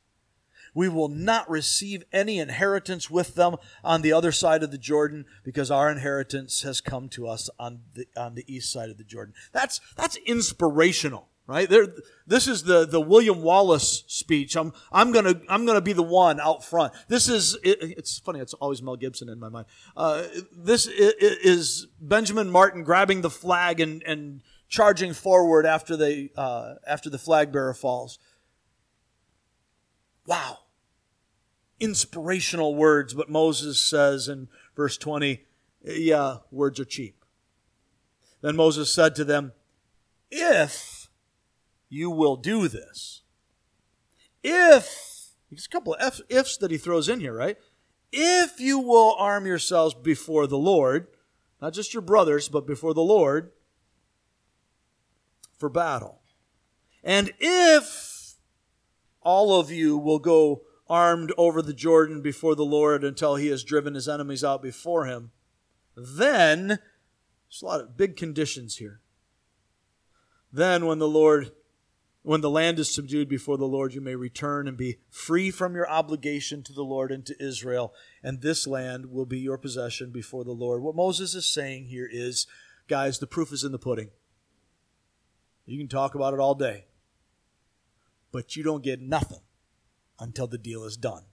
S1: we will not receive any inheritance with them on the other side of the Jordan because our inheritance has come to us on the, on the east side of the Jordan. That's, that's inspirational, right? There, this is the, the William Wallace speech. I'm, I'm gonna, I'm gonna be the one out front. This is, it, it's funny, it's always Mel Gibson in my mind. Uh, this is Benjamin Martin grabbing the flag and, and charging forward after they, uh, after the flag bearer falls. Wow inspirational words, but Moses says in verse 20, yeah, words are cheap. Then Moses said to them, If you will do this, if, there's a couple of ifs that he throws in here, right? If you will arm yourselves before the Lord, not just your brothers, but before the Lord, for battle. And if all of you will go armed over the Jordan before the Lord until he has driven his enemies out before him. Then, there's a lot of big conditions here. Then, when the Lord, when the land is subdued before the Lord, you may return and be free from your obligation to the Lord and to Israel, and this land will be your possession before the Lord. What Moses is saying here is, guys, the proof is in the pudding. You can talk about it all day, but you don't get nothing until the deal is done.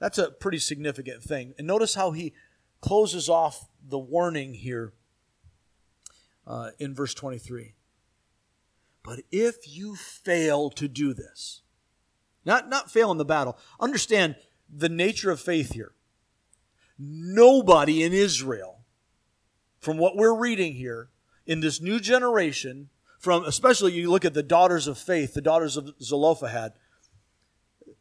S1: That's a pretty significant thing. And notice how he closes off the warning here uh, in verse 23. But if you fail to do this, not, not fail in the battle, understand the nature of faith here. Nobody in Israel, from what we're reading here, in this new generation, from especially you look at the daughters of faith, the daughters of Zelophehad,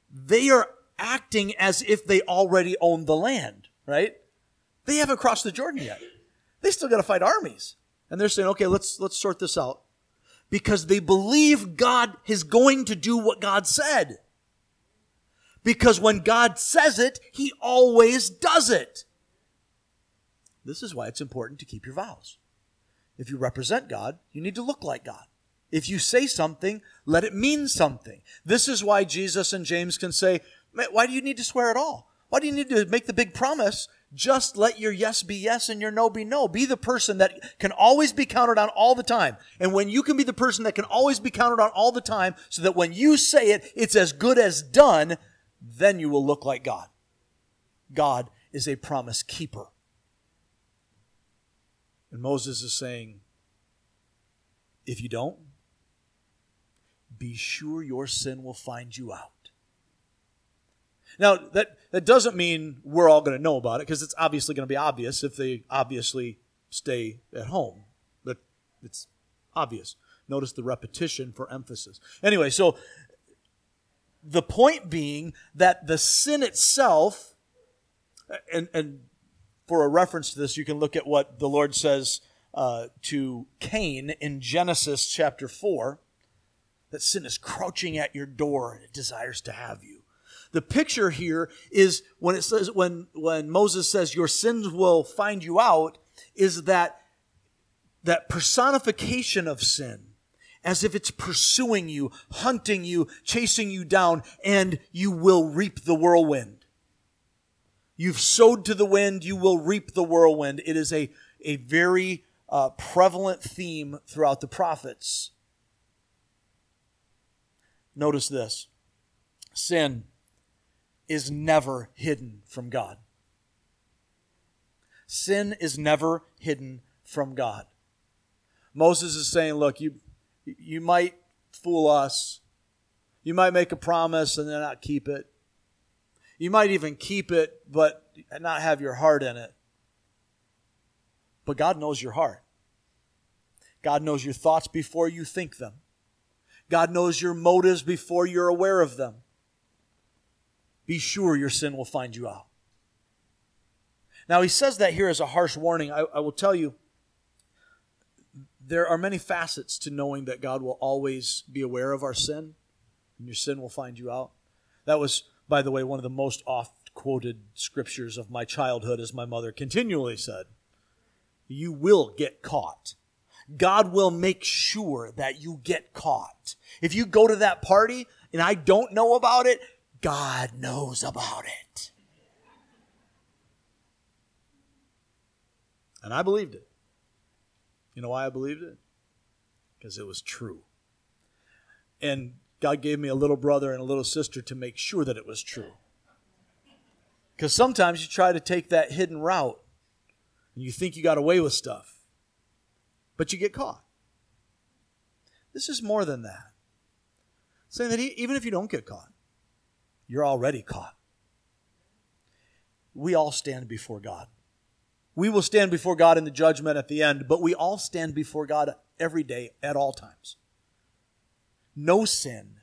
S1: they are acting as if they already own the land, right? They haven't crossed the Jordan yet. They still got to fight armies. And they're saying, okay, let's, let's sort this out. Because they believe God is going to do what God said. Because when God says it, He always does it. This is why it's important to keep your vows. If you represent God, you need to look like God. If you say something, let it mean something. This is why Jesus and James can say, why do you need to swear at all? Why do you need to make the big promise? Just let your yes be yes and your no be no. Be the person that can always be counted on all the time. And when you can be the person that can always be counted on all the time, so that when you say it, it's as good as done, then you will look like God. God is a promise keeper. And Moses is saying, if you don't, be sure your sin will find you out. Now, that, that doesn't mean we're all going to know about it because it's obviously going to be obvious if they obviously stay at home. But it's obvious. Notice the repetition for emphasis. Anyway, so the point being that the sin itself, and, and for a reference to this, you can look at what the Lord says uh, to Cain in Genesis chapter 4 that sin is crouching at your door and it desires to have you. The picture here is when it says, when, when Moses says, Your sins will find you out, is that, that personification of sin as if it's pursuing you, hunting you, chasing you down, and you will reap the whirlwind. You've sowed to the wind, you will reap the whirlwind. It is a, a very uh, prevalent theme throughout the prophets. Notice this sin is never hidden from God. Sin is never hidden from God. Moses is saying, Look, you, you might fool us. You might make a promise and then not keep it. You might even keep it, but not have your heart in it. But God knows your heart. God knows your thoughts before you think them. God knows your motives before you're aware of them. Be sure your sin will find you out. Now, he says that here as a harsh warning. I, I will tell you, there are many facets to knowing that God will always be aware of our sin, and your sin will find you out. That was, by the way, one of the most oft quoted scriptures of my childhood, as my mother continually said. You will get caught. God will make sure that you get caught. If you go to that party and I don't know about it, God knows about it. And I believed it. You know why I believed it? Because it was true. And God gave me a little brother and a little sister to make sure that it was true. Because sometimes you try to take that hidden route and you think you got away with stuff, but you get caught. This is more than that. Saying that even if you don't get caught, you're already caught. We all stand before God. We will stand before God in the judgment at the end, but we all stand before God every day at all times. No sin,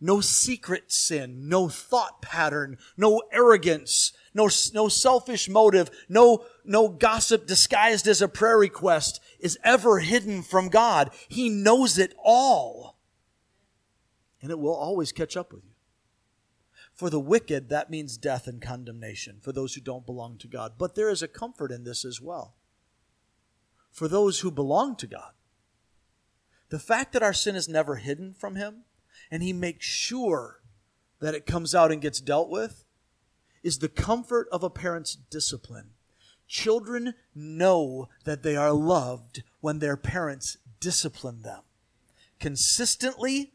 S1: no secret sin, no thought pattern, no arrogance, no, no selfish motive, no, no gossip disguised as a prayer request is ever hidden from God. He knows it all. And it will always catch up with you. For the wicked, that means death and condemnation for those who don't belong to God. But there is a comfort in this as well. For those who belong to God, the fact that our sin is never hidden from Him and He makes sure that it comes out and gets dealt with is the comfort of a parent's discipline. Children know that they are loved when their parents discipline them consistently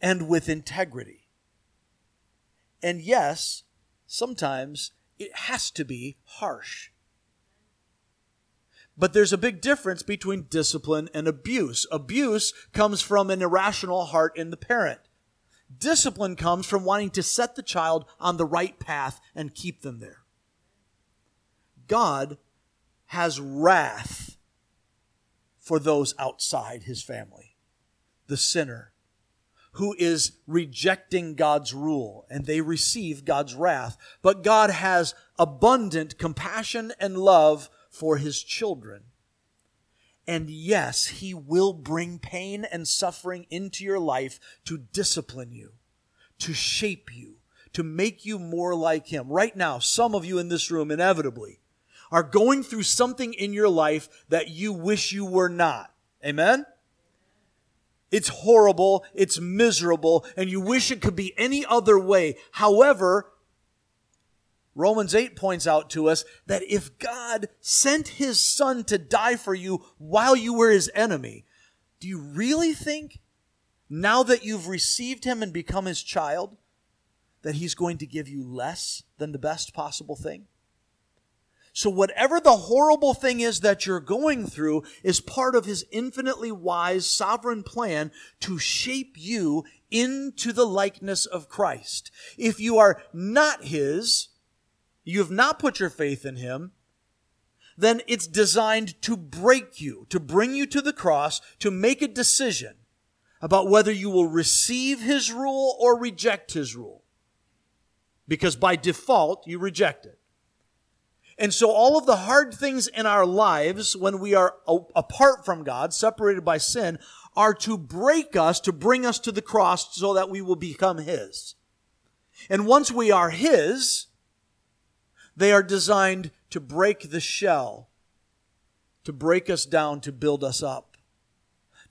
S1: and with integrity. And yes, sometimes it has to be harsh. But there's a big difference between discipline and abuse. Abuse comes from an irrational heart in the parent. Discipline comes from wanting to set the child on the right path and keep them there. God has wrath for those outside his family, the sinner who is rejecting God's rule and they receive God's wrath. But God has abundant compassion and love for his children. And yes, he will bring pain and suffering into your life to discipline you, to shape you, to make you more like him. Right now, some of you in this room inevitably are going through something in your life that you wish you were not. Amen? It's horrible, it's miserable, and you wish it could be any other way. However, Romans 8 points out to us that if God sent his son to die for you while you were his enemy, do you really think, now that you've received him and become his child, that he's going to give you less than the best possible thing? So, whatever the horrible thing is that you're going through is part of His infinitely wise, sovereign plan to shape you into the likeness of Christ. If you are not His, you have not put your faith in Him, then it's designed to break you, to bring you to the cross, to make a decision about whether you will receive His rule or reject His rule. Because by default, you reject it. And so all of the hard things in our lives when we are apart from God, separated by sin, are to break us, to bring us to the cross so that we will become His. And once we are His, they are designed to break the shell, to break us down, to build us up,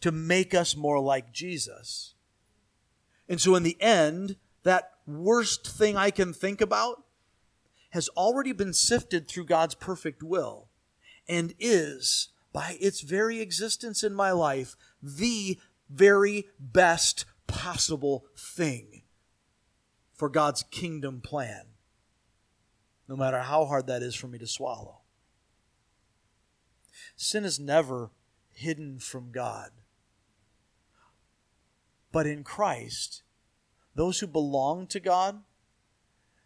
S1: to make us more like Jesus. And so in the end, that worst thing I can think about has already been sifted through God's perfect will and is, by its very existence in my life, the very best possible thing for God's kingdom plan, no matter how hard that is for me to swallow. Sin is never hidden from God. But in Christ, those who belong to God,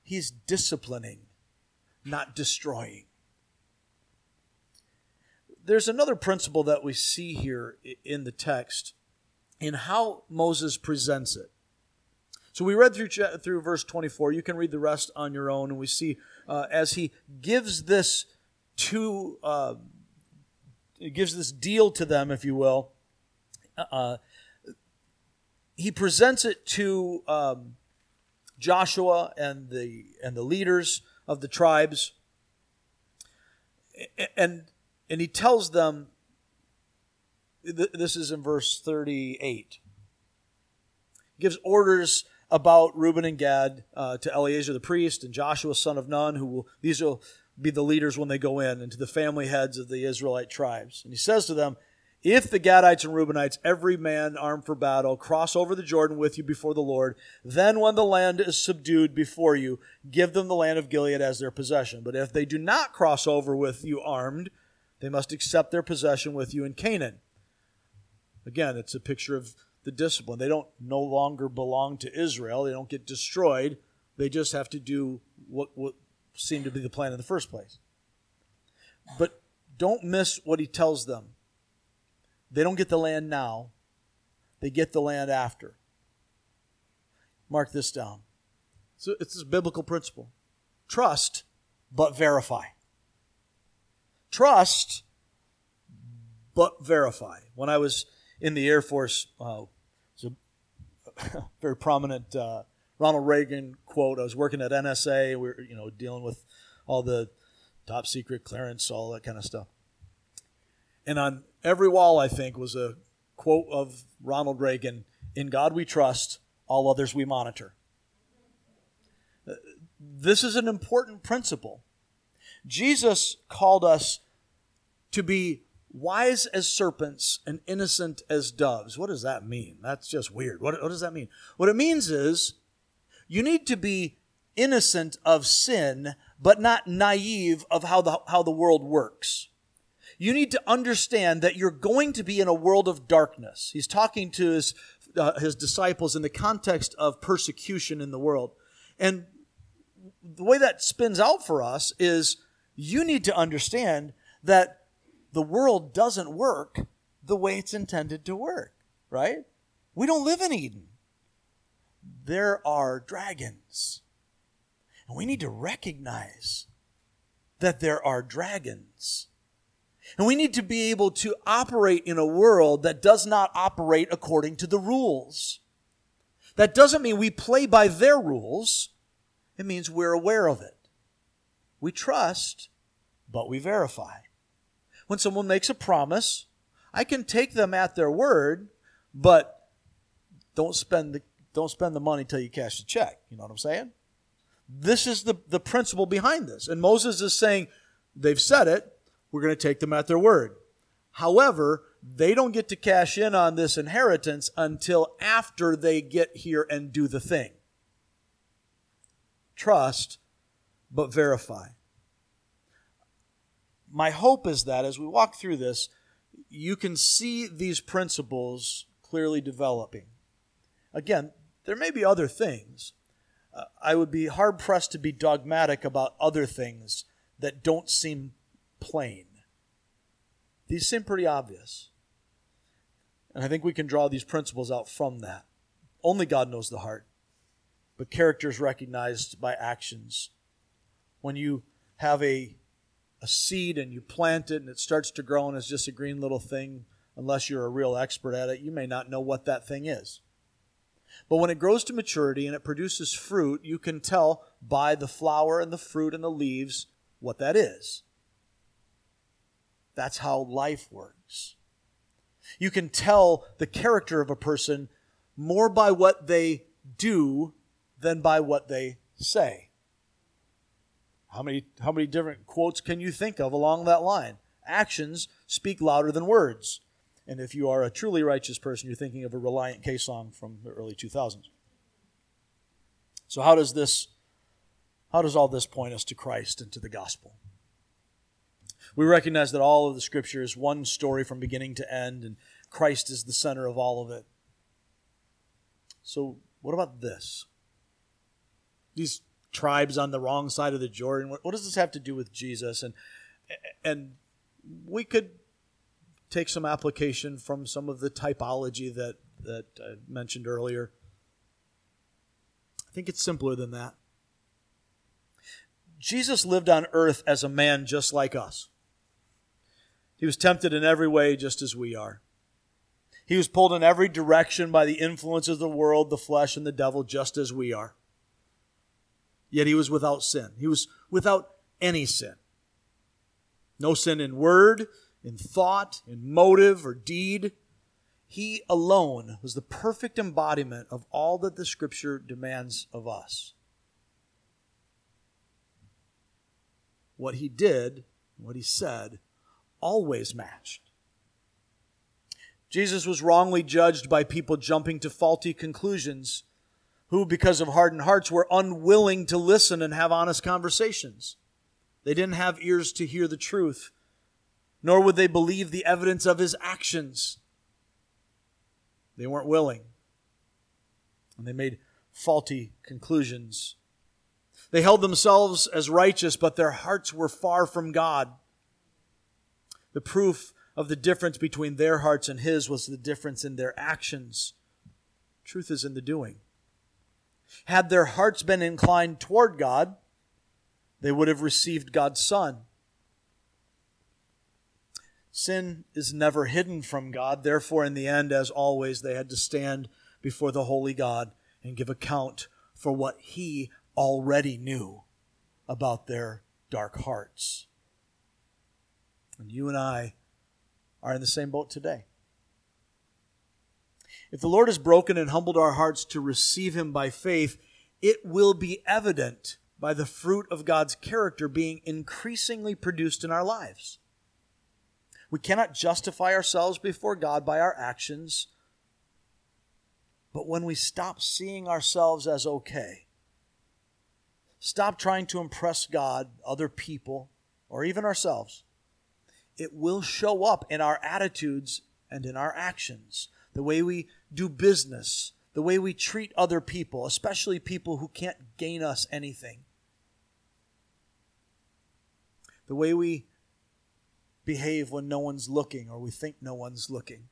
S1: He's disciplining not destroying. There's another principle that we see here in the text in how Moses presents it. So we read through through verse 24. You can read the rest on your own, and we see uh, as he gives this to uh, gives this deal to them, if you will. Uh, he presents it to um, Joshua and the and the leaders of the tribes. And, and he tells them, this is in verse 38. He gives orders about Reuben and Gad uh, to Eleazar the priest and Joshua son of Nun, who will, these will be the leaders when they go in, and to the family heads of the Israelite tribes. And he says to them, if the Gadites and Reubenites, every man armed for battle, cross over the Jordan with you before the Lord, then when the land is subdued before you, give them the land of Gilead as their possession. But if they do not cross over with you armed, they must accept their possession with you in Canaan. Again, it's a picture of the discipline. They don't no longer belong to Israel. They don't get destroyed. They just have to do what, what seemed to be the plan in the first place. But don't miss what he tells them they don't get the land now, they get the land after. Mark this down. So it's a biblical principle. Trust, but verify. Trust, but verify. When I was in the Air Force, uh, was a very prominent uh, Ronald Reagan quote. I was working at NSA. We were, you know, dealing with all the top secret clearance, all that kind of stuff. And on every wall, I think, was a quote of Ronald Reagan In God we trust, all others we monitor. Uh, this is an important principle. Jesus called us to be wise as serpents and innocent as doves. What does that mean? That's just weird. What, what, does that mean? What it means is you need to be innocent of sin, but not naive of how the, how the world works you need to understand that you're going to be in a world of darkness. He's talking to his, uh, his disciples in the context of persecution in the world. And the way that spins out for us is you need to understand that the world doesn't work the way it's intended to work, right? We don't live in Eden. There are dragons. And we need to recognize that there are dragons. And we need to be able to operate in a world that does not operate according to the rules. That doesn't mean we play by their rules. It means we're aware of it. We trust, but we verify. When someone makes a promise, I can take them at their word, but don't spend the, don't spend the money till you cash the check. You know what I'm saying? This is the, the principle behind this. And Moses is saying, they've said it, we're going to take them at their word. However, they don't get to cash in on this inheritance until after they get here and do the thing. Trust, but verify. My hope is that as we walk through this, you can see these principles clearly developing. Again, there may be other things. Uh, I would be hard pressed to be dogmatic about other things that don't seem plain. These seem pretty obvious. And I think we can draw these principles out from that. Only God knows the heart. But character is recognized by actions. When you have a, a seed and you plant it and it starts to grow and it's just a green little thing, unless you're a real expert at it, you may not know what that thing is. But when it grows to maturity and it produces fruit, you can tell by the flower and the fruit and the leaves what that is. That's how life works. You can tell the character of a person more by what they do than by what they say. How many, how many different quotes can you think of along that line? Actions speak louder than words. And if you are a truly righteous person, you're thinking of a Relient K song from the early 2000s. So how does this how does all this point us to Christ and to the gospel? We recognize that all of the scripture is one story from beginning to end, and Christ is the center of all of it. So, what about this? These tribes on the wrong side of the Jordan, what, what does this have to do with Jesus? And, and we could take some application from some of the typology that, that I mentioned earlier. I think it's simpler than that. Jesus lived on earth as a man just like us. He was tempted in every way just as we are. He was pulled in every direction by the influence of the world, the flesh, and the devil just as we are. Yet he was without sin. He was without any sin. No sin in word, in thought, in motive, or deed. He alone was the perfect embodiment of all that the Scripture demands of us. what he did, what he said, always matched. Jesus was wrongly judged by people jumping to faulty conclusions who, because of hardened hearts, were unwilling to listen and have honest conversations. They didn't have ears to hear the truth, nor would they believe the evidence of his actions. They weren't willing. And they made faulty conclusions. They held themselves as righteous, but their hearts were far from God. The proof of the difference between their hearts and His was the difference in their actions. Truth is in the doing. Had their hearts been inclined toward God, they would have received God's Son. Sin is never hidden from God. Therefore, in the end, as always, they had to stand before the holy God and give account for what He already knew about their dark hearts. And you and I are in the same boat today. If the Lord has broken and humbled our hearts to receive Him by faith, it will be evident by the fruit of God's character being increasingly produced in our lives. We cannot justify ourselves before God by our actions, but when we stop seeing ourselves as okay, Stop trying to impress God, other people, or even ourselves. It will show up in our attitudes and in our actions, the way we do business, the way we treat other people, especially people who can't gain us anything. The way we behave when no one's looking or we think no one's looking.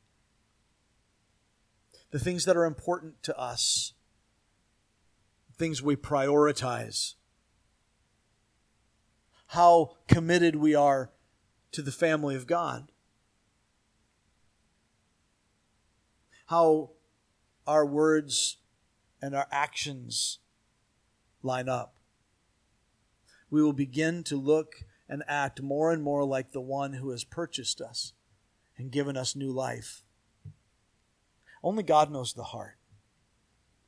S1: The things that are important to us, things we prioritize, how committed we are to the family of God, how our words and our actions line up. We will begin to look and act more and more like the one who has purchased us and given us new life. Only God knows the heart.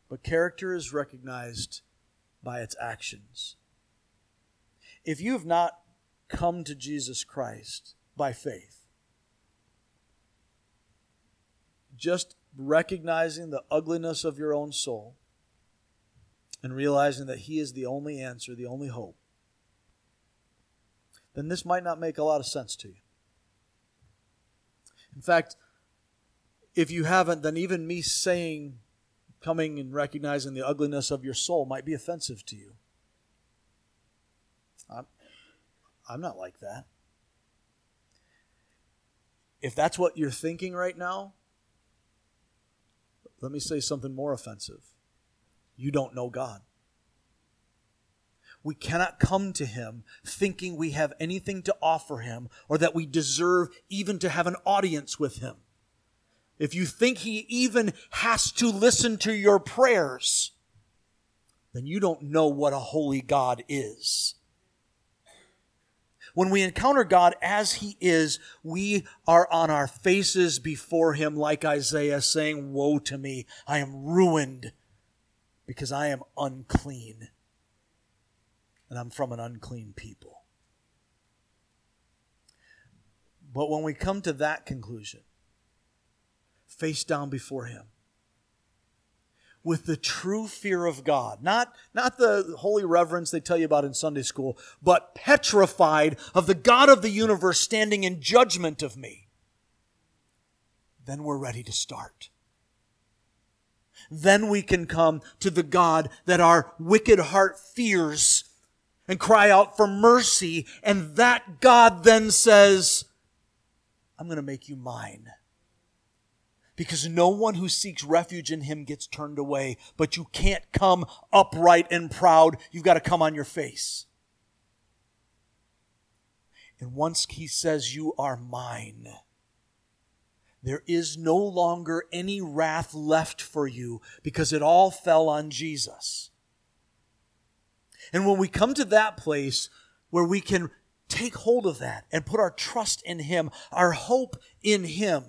S1: But character is recognized by its actions. If you have not come to Jesus Christ by faith, just recognizing the ugliness of your own soul and realizing that He is the only answer, the only hope, then this might not make a lot of sense to you. In fact, if you haven't, then even me saying, coming and recognizing the ugliness of your soul might be offensive to you. I'm, I'm not like that. If that's what you're thinking right now, let me say something more offensive. You don't know God. We cannot come to Him thinking we have anything to offer Him or that we deserve even to have an audience with Him. If you think He even has to listen to your prayers, then you don't know what a holy God is. When we encounter God as He is, we are on our faces before Him, like Isaiah saying, Woe to me, I am ruined because I am unclean and I'm from an unclean people. But when we come to that conclusion, face down before Him, with the true fear of God, not, not the holy reverence they tell you about in Sunday school, but petrified of the God of the universe standing in judgment of me, then we're ready to start then we can come to the God that our wicked heart fears and cry out for mercy. And that God then says, I'm going to make you mine. Because no one who seeks refuge in him gets turned away. But you can't come upright and proud. You've got to come on your face. And once he says, You are mine, there is no longer any wrath left for you because it all fell on Jesus. And when we come to that place where we can take hold of that and put our trust in Him, our hope in Him,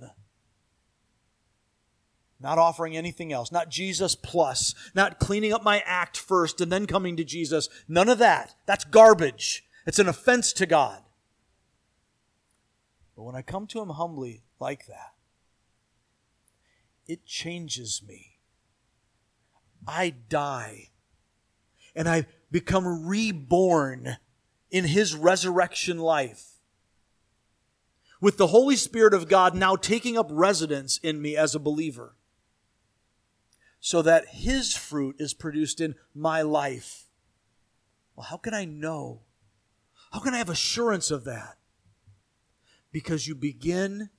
S1: not offering anything else, not Jesus plus, not cleaning up my act first and then coming to Jesus, none of that. That's garbage. It's an offense to God. But when I come to Him humbly like that, it changes me. I die and I become reborn in his resurrection life. With the Holy Spirit of God now taking up residence in me as a believer, so that his fruit is produced in my life. Well, how can I know? How can I have assurance of that? Because you begin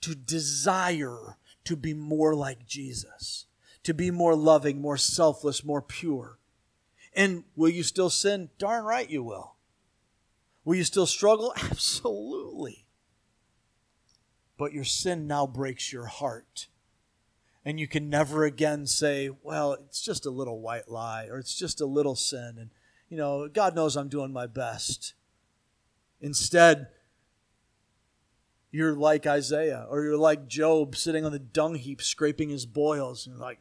S1: to desire to be more like Jesus, to be more loving, more selfless, more pure. And will you still sin? Darn right you will. Will you still struggle? Absolutely. But your sin now breaks your heart. And you can never again say, well, it's just a little white lie or it's just a little sin. And, you know, God knows I'm doing my best. Instead, you're like Isaiah or you're like Job sitting on the dung heap scraping his boils. And like,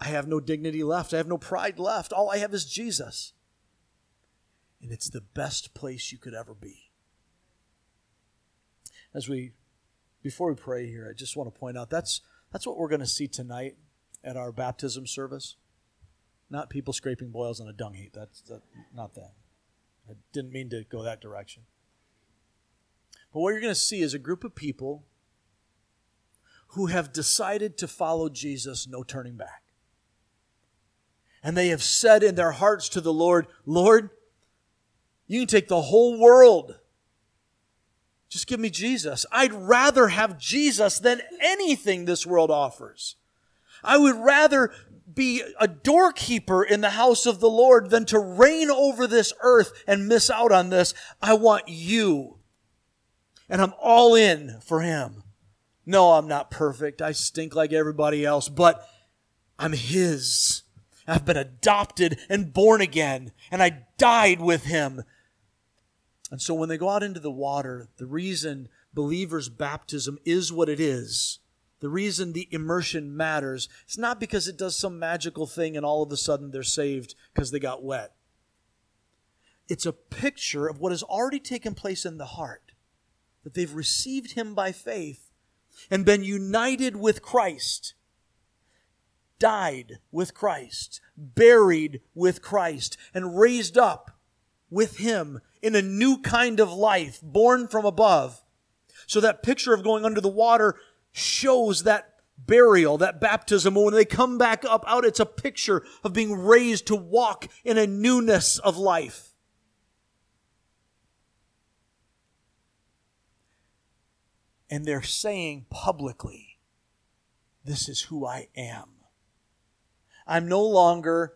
S1: I have no dignity left. I have no pride left. All I have is Jesus. And it's the best place you could ever be. As we, before we pray here, I just want to point out that's, that's what we're going to see tonight at our baptism service. Not people scraping boils on a dung heap. That's that, not that. I didn't mean to go that direction. But what you're going to see is a group of people who have decided to follow Jesus, no turning back and they have said in their hearts to the Lord, Lord, you can take the whole world. Just give me Jesus. I'd rather have Jesus than anything this world offers. I would rather be a doorkeeper in the house of the Lord than to reign over this earth and miss out on this. I want you. And I'm all in for Him. No, I'm not perfect. I stink like everybody else, but I'm His. I've been adopted and born again, and I died with Him. And so when they go out into the water, the reason believers' baptism is what it is, the reason the immersion matters, it's not because it does some magical thing and all of a sudden they're saved because they got wet. It's a picture of what has already taken place in the heart, that they've received Him by faith and been united with Christ died with Christ, buried with Christ, and raised up with Him in a new kind of life, born from above. So that picture of going under the water shows that burial, that baptism. When they come back up out, it's a picture of being raised to walk in a newness of life. And they're saying publicly, This is who I am. I'm no longer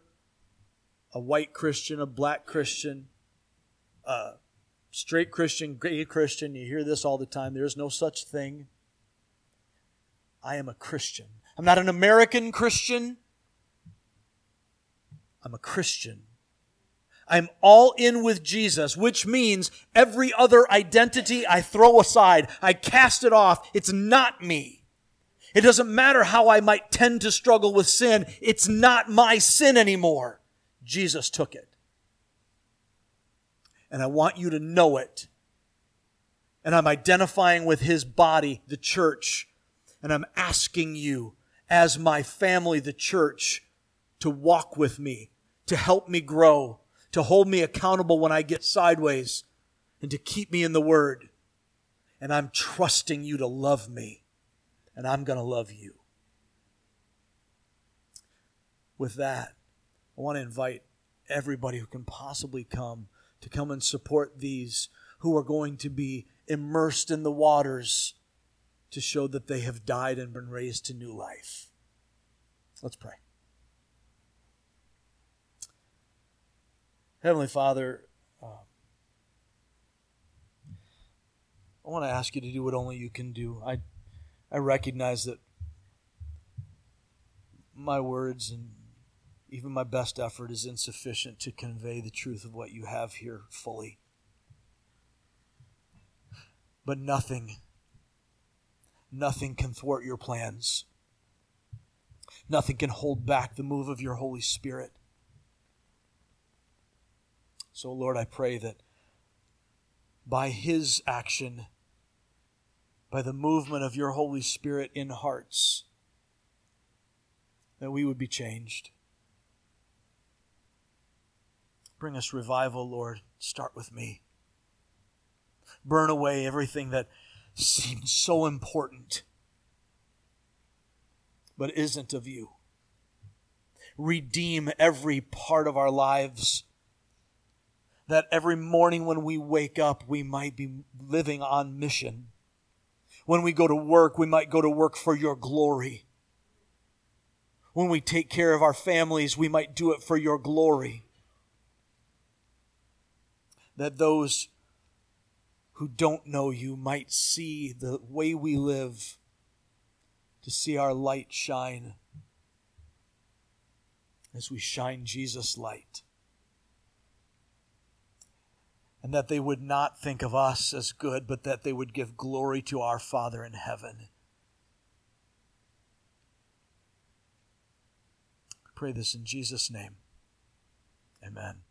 S1: a white Christian, a black Christian, a straight Christian, gay Christian. You hear this all the time. There's no such thing. I am a Christian. I'm not an American Christian. I'm a Christian. I'm all in with Jesus, which means every other identity I throw aside. I cast it off. It's not me. It doesn't matter how I might tend to struggle with sin. It's not my sin anymore. Jesus took it. And I want you to know it. And I'm identifying with his body, the church. And I'm asking you, as my family, the church, to walk with me, to help me grow, to hold me accountable when I get sideways, and to keep me in the Word. And I'm trusting you to love me and I'm going to love you. With that, I want to invite everybody who can possibly come to come and support these who are going to be immersed in the waters to show that they have died and been raised to new life. Let's pray. Heavenly Father, uh, I want to ask you to do what only you can do. I I recognize that my words and even my best effort is insufficient to convey the truth of what you have here fully. But nothing, nothing can thwart your plans. Nothing can hold back the move of your Holy Spirit. So, Lord, I pray that by His action, by the movement of your Holy Spirit in hearts, that we would be changed. Bring us revival, Lord. Start with me. Burn away everything that seems so important but isn't of you. Redeem every part of our lives that every morning when we wake up, we might be living on mission when we go to work, we might go to work for your glory. When we take care of our families, we might do it for your glory. That those who don't know you might see the way we live, to see our light shine as we shine Jesus' light and that they would not think of us as good, but that they would give glory to our Father in heaven. Pray this in Jesus' name. Amen.